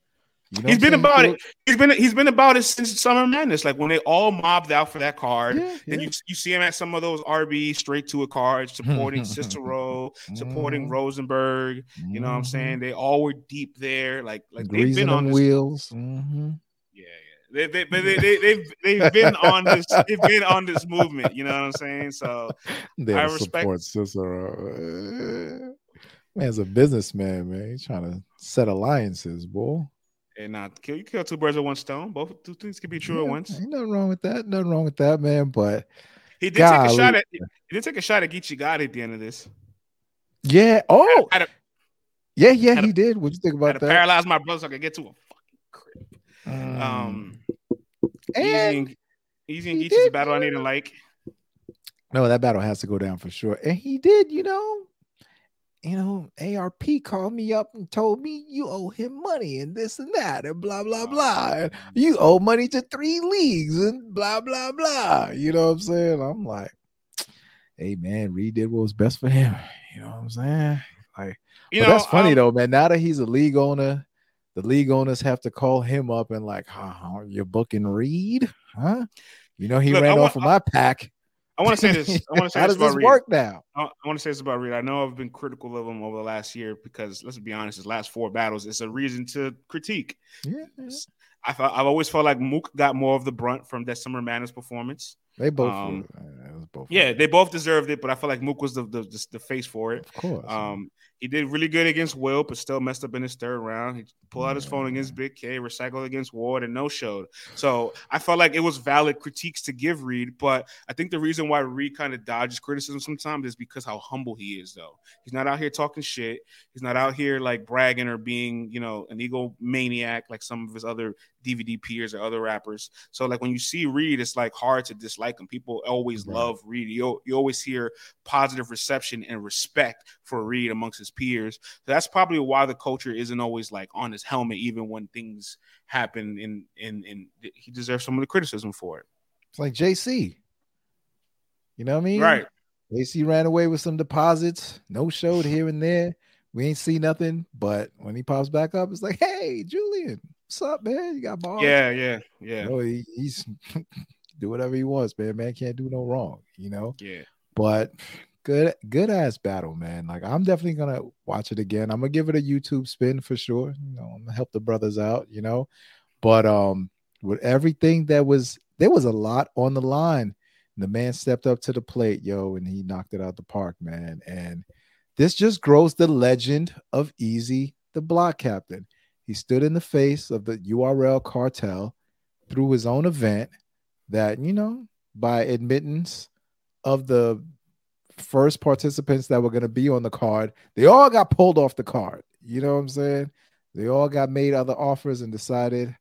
You know he's been about it. He's been he's been about it since Summer Madness. Like when they all mobbed out for that card, yeah, yeah. and you you see him at some of those RB straight to a card supporting Cicero, supporting mm-hmm. Rosenberg. You know what I'm saying? Mm-hmm. They all were deep there. Like like they've been on this, wheels. Mm-hmm. Yeah, yeah. They they, they, they, they've they've been on this they've been on this movement. You know what I'm saying? So they I respect Cicero. Man's a businessman, man. He's trying to set alliances, boy and not kill you kill two birds with one stone. Both two things can be true yeah, at once. Ain't nothing wrong with that. Nothing wrong with that, man. But he did golly. take a shot at he did take a shot at Geechi Gotti at the end of this. Yeah. Oh. Had, had a, yeah, yeah, he a, did. What you think about that? Paralyze my brother so I could get to a fucking crib. Um, um and Eazy and, Geechi's battle I need to like. No, that battle has to go down for sure. And he did, you know, you know, ARP called me up and told me you owe him money and this and that and blah blah blah. And you owe money to three leagues and blah blah blah. You know what I'm saying? I'm like, hey man, Reed did what was best for him. You know what I'm saying? Like, you know, that's funny um, though, man. Now that he's a league owner, the league owners have to call him up and like, huh, you're booking Reed, huh? You know, he look, ran off of my pack. I want to say this. I want to say How does this Reed. work now? I, want to say this about Reed. I know I've been critical of him over the last year because let's be honest, his last four battles, it's a reason to critique. Yeah. I thought I've always felt like Mook got more of the brunt from that Summer Madness performance. They both, um, both yeah, they both deserved it, but I felt like Mook was the, the the, face for it. Of course. Um, he did really good against Will, but still messed up in his third round. He pulled out his phone against Big K, recycled against Ward, and no showed. So I felt like it was valid critiques to give Reed, but I think the reason why Reed kind of dodges criticism sometimes is because how humble he is, though. He's not out here talking shit. He's not out here like bragging or being, you know, an ego maniac like some of his other DVD peers or other rappers. So like when you see Reed, it's like hard to dislike him. People always right. love Reed. You, you always hear positive reception and respect for Reed amongst his peers. So that's probably why the culture isn't always like on his helmet, even when things happen. And and and he deserves some of the criticism for it. It's like JC. You know what I mean? Right. JC ran away with some deposits, no showed here and there. We ain't see nothing, but when he pops back up, it's like, hey, Julian, what's up, man? You got balls? Yeah, yeah, yeah. You know, he, he's do whatever he wants, man. Man can't do no wrong, you know. Yeah. But good, good ass battle, man. Like I'm definitely gonna watch it again. I'm gonna give it a YouTube spin for sure. You know, I'm gonna help the brothers out, you know. But um, with everything that was, there was a lot on the line. The man stepped up to the plate, yo, and he knocked it out the park, man. And this just grows the legend of Eazy, the block captain. He stood in the face of the URL cartel through his own event that, you know, by admittance of the first participants that were going to be on the card, they all got pulled off the card. You know what I'm saying? They all got made other offers and decided,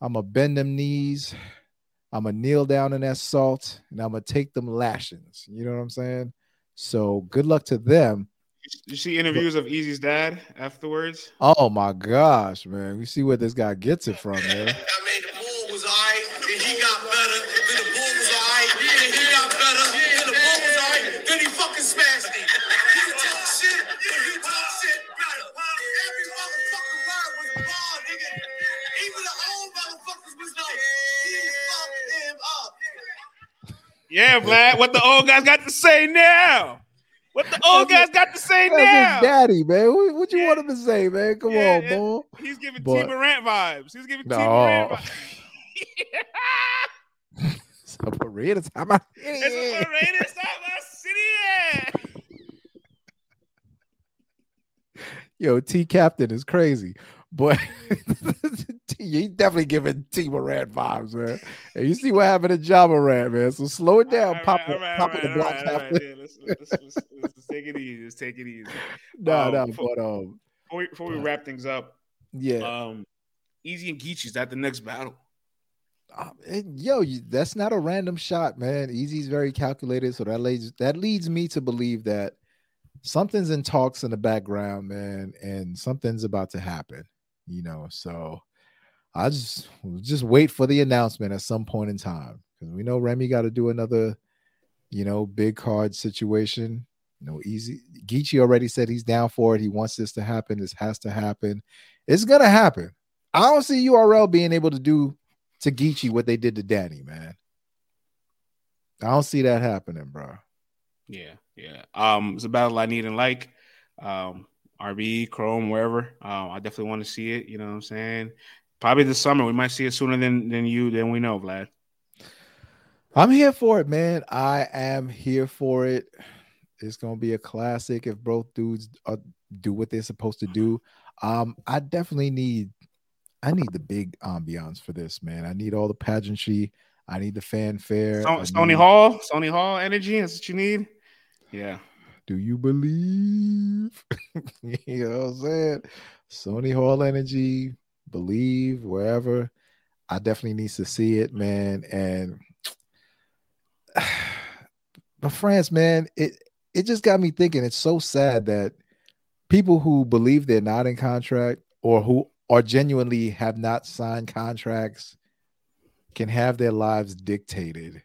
I'm going to bend them knees. I'm going to kneel down in that salt and I'm going to take them lashings. You know what I'm saying? So good luck to them. You see interviews of Eazy's dad afterwards? Oh my gosh, man. We see where this guy gets it from, man. Yeah, Vlad, what the old guys got to say now? What the old guys got to say That's now? daddy, man. What, what you yeah. want him to say, man? Come yeah, on, boy. He's giving but, Tee Morant vibes. He's giving no. Tee Morant vibes. it's a parade of time. It's a parade of time. City. Yo, T Captain is crazy, but you definitely giving Tee Morant vibes, man. And you see what happened to Ja Morant, man. So slow it down, pop, it, pop it the. Let's, let's, let's, let's, take it easy. Let's take it easy. No, um, no, but um, before we, before we wrap things up, yeah, um, Eazy and Geechi's that the next battle. Um, and, yo, you, that's not a random shot, man. Eazy's very calculated, so that leads that leads me to believe that something's in talks in the background, man, and something's about to happen. You know, so I just just wait for the announcement at some point in time because we know Remy got to do another, you know, big card situation. You know, easy. Geechi already said he's down for it. He wants this to happen. This has to happen. It's gonna happen. I don't see URL being able to do to Geechi what they did to Danny, man. I don't see that happening, bro. Yeah, yeah. Um, it's a battle I need and like. Um, RB, Chrome, wherever. Um, I definitely want to see it. You know what I'm saying? Probably this summer. We might see it sooner than than you than we know, Vlad. I'm here for it, man. I am here for it. It's gonna be a classic if both dudes uh, do what they're supposed to do. Um, I definitely need, I need the big ambiance for this, man. I need all the pageantry. I need the fanfare. So, Sony need... Hall, Sony Hall energy. That's what you need. Yeah. Do you believe? you know what I'm saying? Sony Hall energy, believe wherever. I definitely needs to see it, man. And but France, man, it it just got me thinking. It's so sad that people who believe they're not in contract or who are genuinely have not signed contracts can have their lives dictated.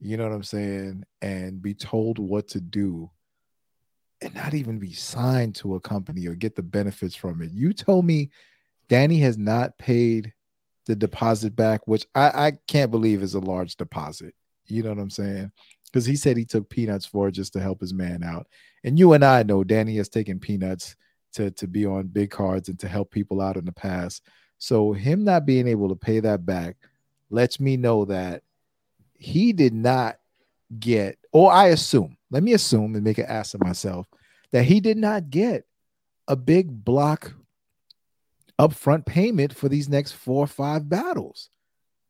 You know what I'm saying? And be told what to do and not even be signed to a company or get the benefits from it. You told me Danny has not paid the deposit back, which I, I can't believe is a large deposit. You know what I'm saying? Because he said he took peanuts for just to help his man out. And you and I know Danny has taken peanuts to, to be on big cards and to help people out in the past. So him not being able to pay that back lets me know that he did not get, or I assume, let me assume and make an ass of myself, that he did not get a big block upfront payment for these next four or five battles.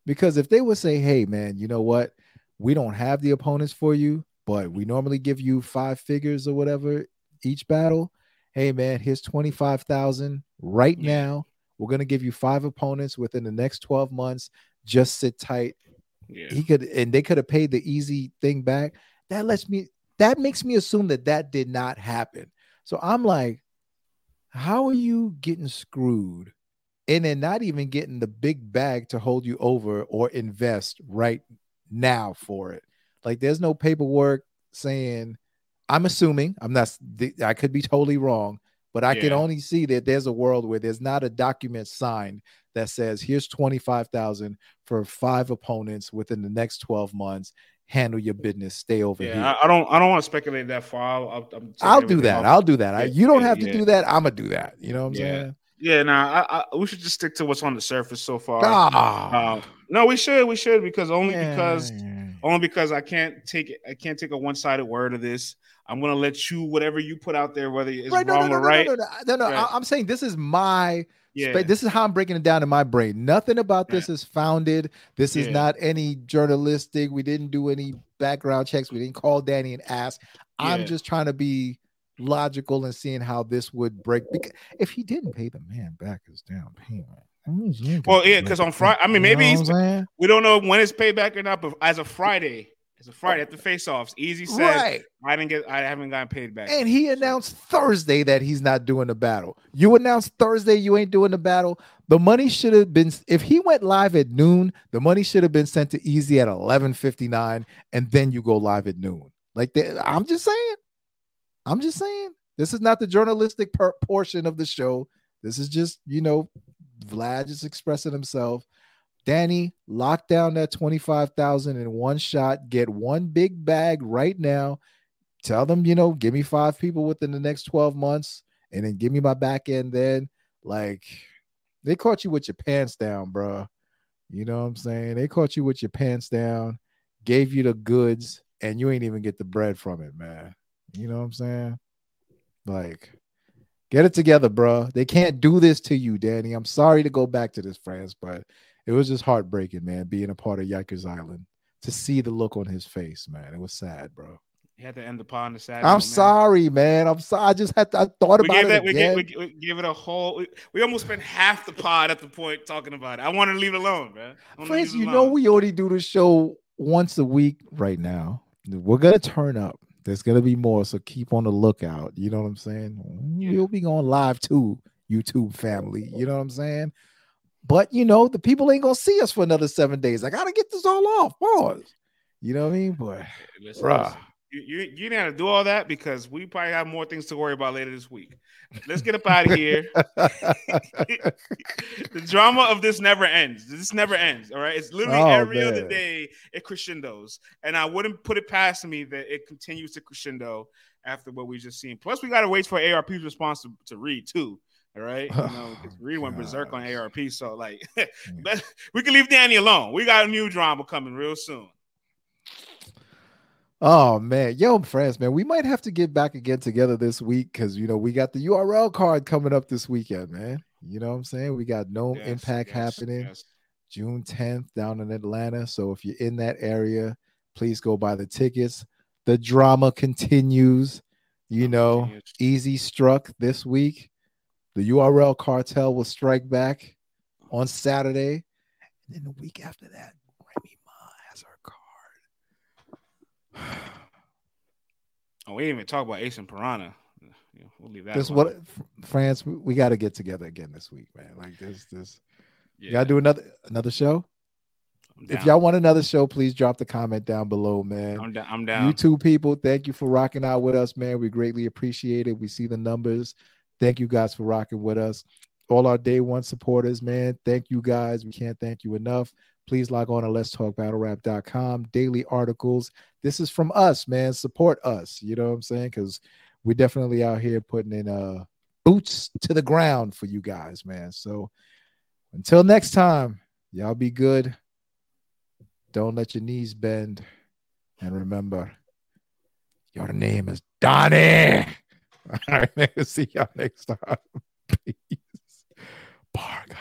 Because if they would say, hey, man, you know what? We don't have the opponents for you, but we normally give you five figures or whatever each battle. Hey, man, here's 25,000 right now. We're going to give you five opponents within the next 12 months. Just sit tight. Yeah. He could, and they could have paid the easy thing back. That lets me, that makes me assume that that did not happen. So I'm like, how are you getting screwed and then not even getting the big bag to hold you over or invest right now for it? Like there's no paperwork saying, I'm assuming, I'm not, I could be totally wrong, but I yeah. can only see that there's a world where there's not a document signed that says, here's 25,000 for five opponents within the next 12 months handle your business. Stay over yeah, here. I, I don't. I don't want to speculate that far. I'll, I'll, do that. Off. I'll do that. I, you don't have to do that. I'm gonna do that. You know what I'm yeah. saying? Yeah. Nah. I, I, we should just stick to what's on the surface so far. Ah. Uh, no, we should. We should because only because only because I can't take it. I can't take a one sided word of this. I'm gonna let you whatever you put out there, whether it's right, wrong no, no, or no, right. No, no, no, no. Right. I'm saying this is my yeah. This is how I'm breaking it down in my brain. Nothing about this is founded. This is yeah. not any journalistic. We didn't do any background checks. We didn't call Danny and ask. I'm just trying to be logical and seeing how this would break. Because if he didn't pay the man back his down payment. Well, yeah, because on Friday, I mean, maybe we don't know when it's paid back or not, but as of Friday, It's a Friday at the face-offs. Eazy said, right. I didn't get, I haven't gotten paid back. And he announced Thursday that he's not doing the battle. You announced Thursday you ain't doing the battle. The money should have been, if he went live at noon, the money should have been sent to Eazy at 11:59, and then you go live at noon. Like I'm just saying, I'm just saying. This is not the journalistic per- portion of the show. This is just, you know, Vlad just expressing himself. Danny, lock down that 25,000 in one shot. Get one big bag right now. Tell them, you know, give me five people within the next 12 months and then give me my back end then. Like, they caught you with your pants down, bro. You know what I'm saying? They caught you with your pants down, gave you the goods, and you ain't even get the bread from it, man. You know what I'm saying? Like, get it together, bro. They can't do this to you, Danny. I'm sorry to go back to this, France, but it was just heartbreaking, man, being a part of Yikers Island to see the look on his face, man. It was sad, bro. He had to end the pod on the sad. I'm sorry, man. I'm sorry. I just had to, I thought we about gave it. That, again. We, gave, we, gave it a whole. We, we, almost spent half the pod at the point talking about it. I wanted to leave it alone, man. Friends, you know we already do the show once a week right now. We're gonna turn up. There's gonna be more, so keep on the lookout. You know what I'm saying? We'll be going live too, YouTube family. You know what I'm saying? But you know, the people ain't gonna see us for another seven days. I gotta get this all off. Pause. You know what I mean? But listen, listen, you, you, you didn't have to do all that because we probably have more things to worry about later this week. Let's get up out of here. the drama of this never ends. This never ends. All right. It's literally oh, every man. other day it crescendos. And I wouldn't put it past me that it continues to crescendo after what we just seen. Plus, we gotta wait for ARP's response to, to Reed too. Right. You know, oh, Reed went berserk on ARP. So, like, we can leave Danny alone. We got a new drama coming real soon. Oh man, yo, France, man, we might have to get back again together this week because you know we got the URL card coming up this weekend, man. You know what I'm saying? We got no yes, impact yes, happening yes. June 10th down in Atlanta. So if you're in that area, please go buy the tickets. The drama continues. You know, Eazy struck this week. The URL cartel will strike back on Saturday. And then the week after that, Remy Ma has her card. oh, we didn't even talk about Ace and Piranha. We'll leave that. This what France. We, got to get together again this week, man. Like this, this. Yeah. Gotta do another another show. If y'all want another show, please drop the comment down below, man. I'm down. I'm down. You two people, thank you for rocking out with us, man. We greatly appreciate it. We see the numbers. Thank you guys for rocking with us. All our day one supporters, man. Thank you guys. We can't thank you enough. Please log on to let's talk battle rap.com. Daily articles. This is from us, man. Support us. You know what I'm saying? Because we're definitely out here putting in uh boots to the ground for you guys, man. So until next time, y'all be good. Don't let your knees bend. And remember, your name is Donnie. All right. See y'all next time. Peace. Bark.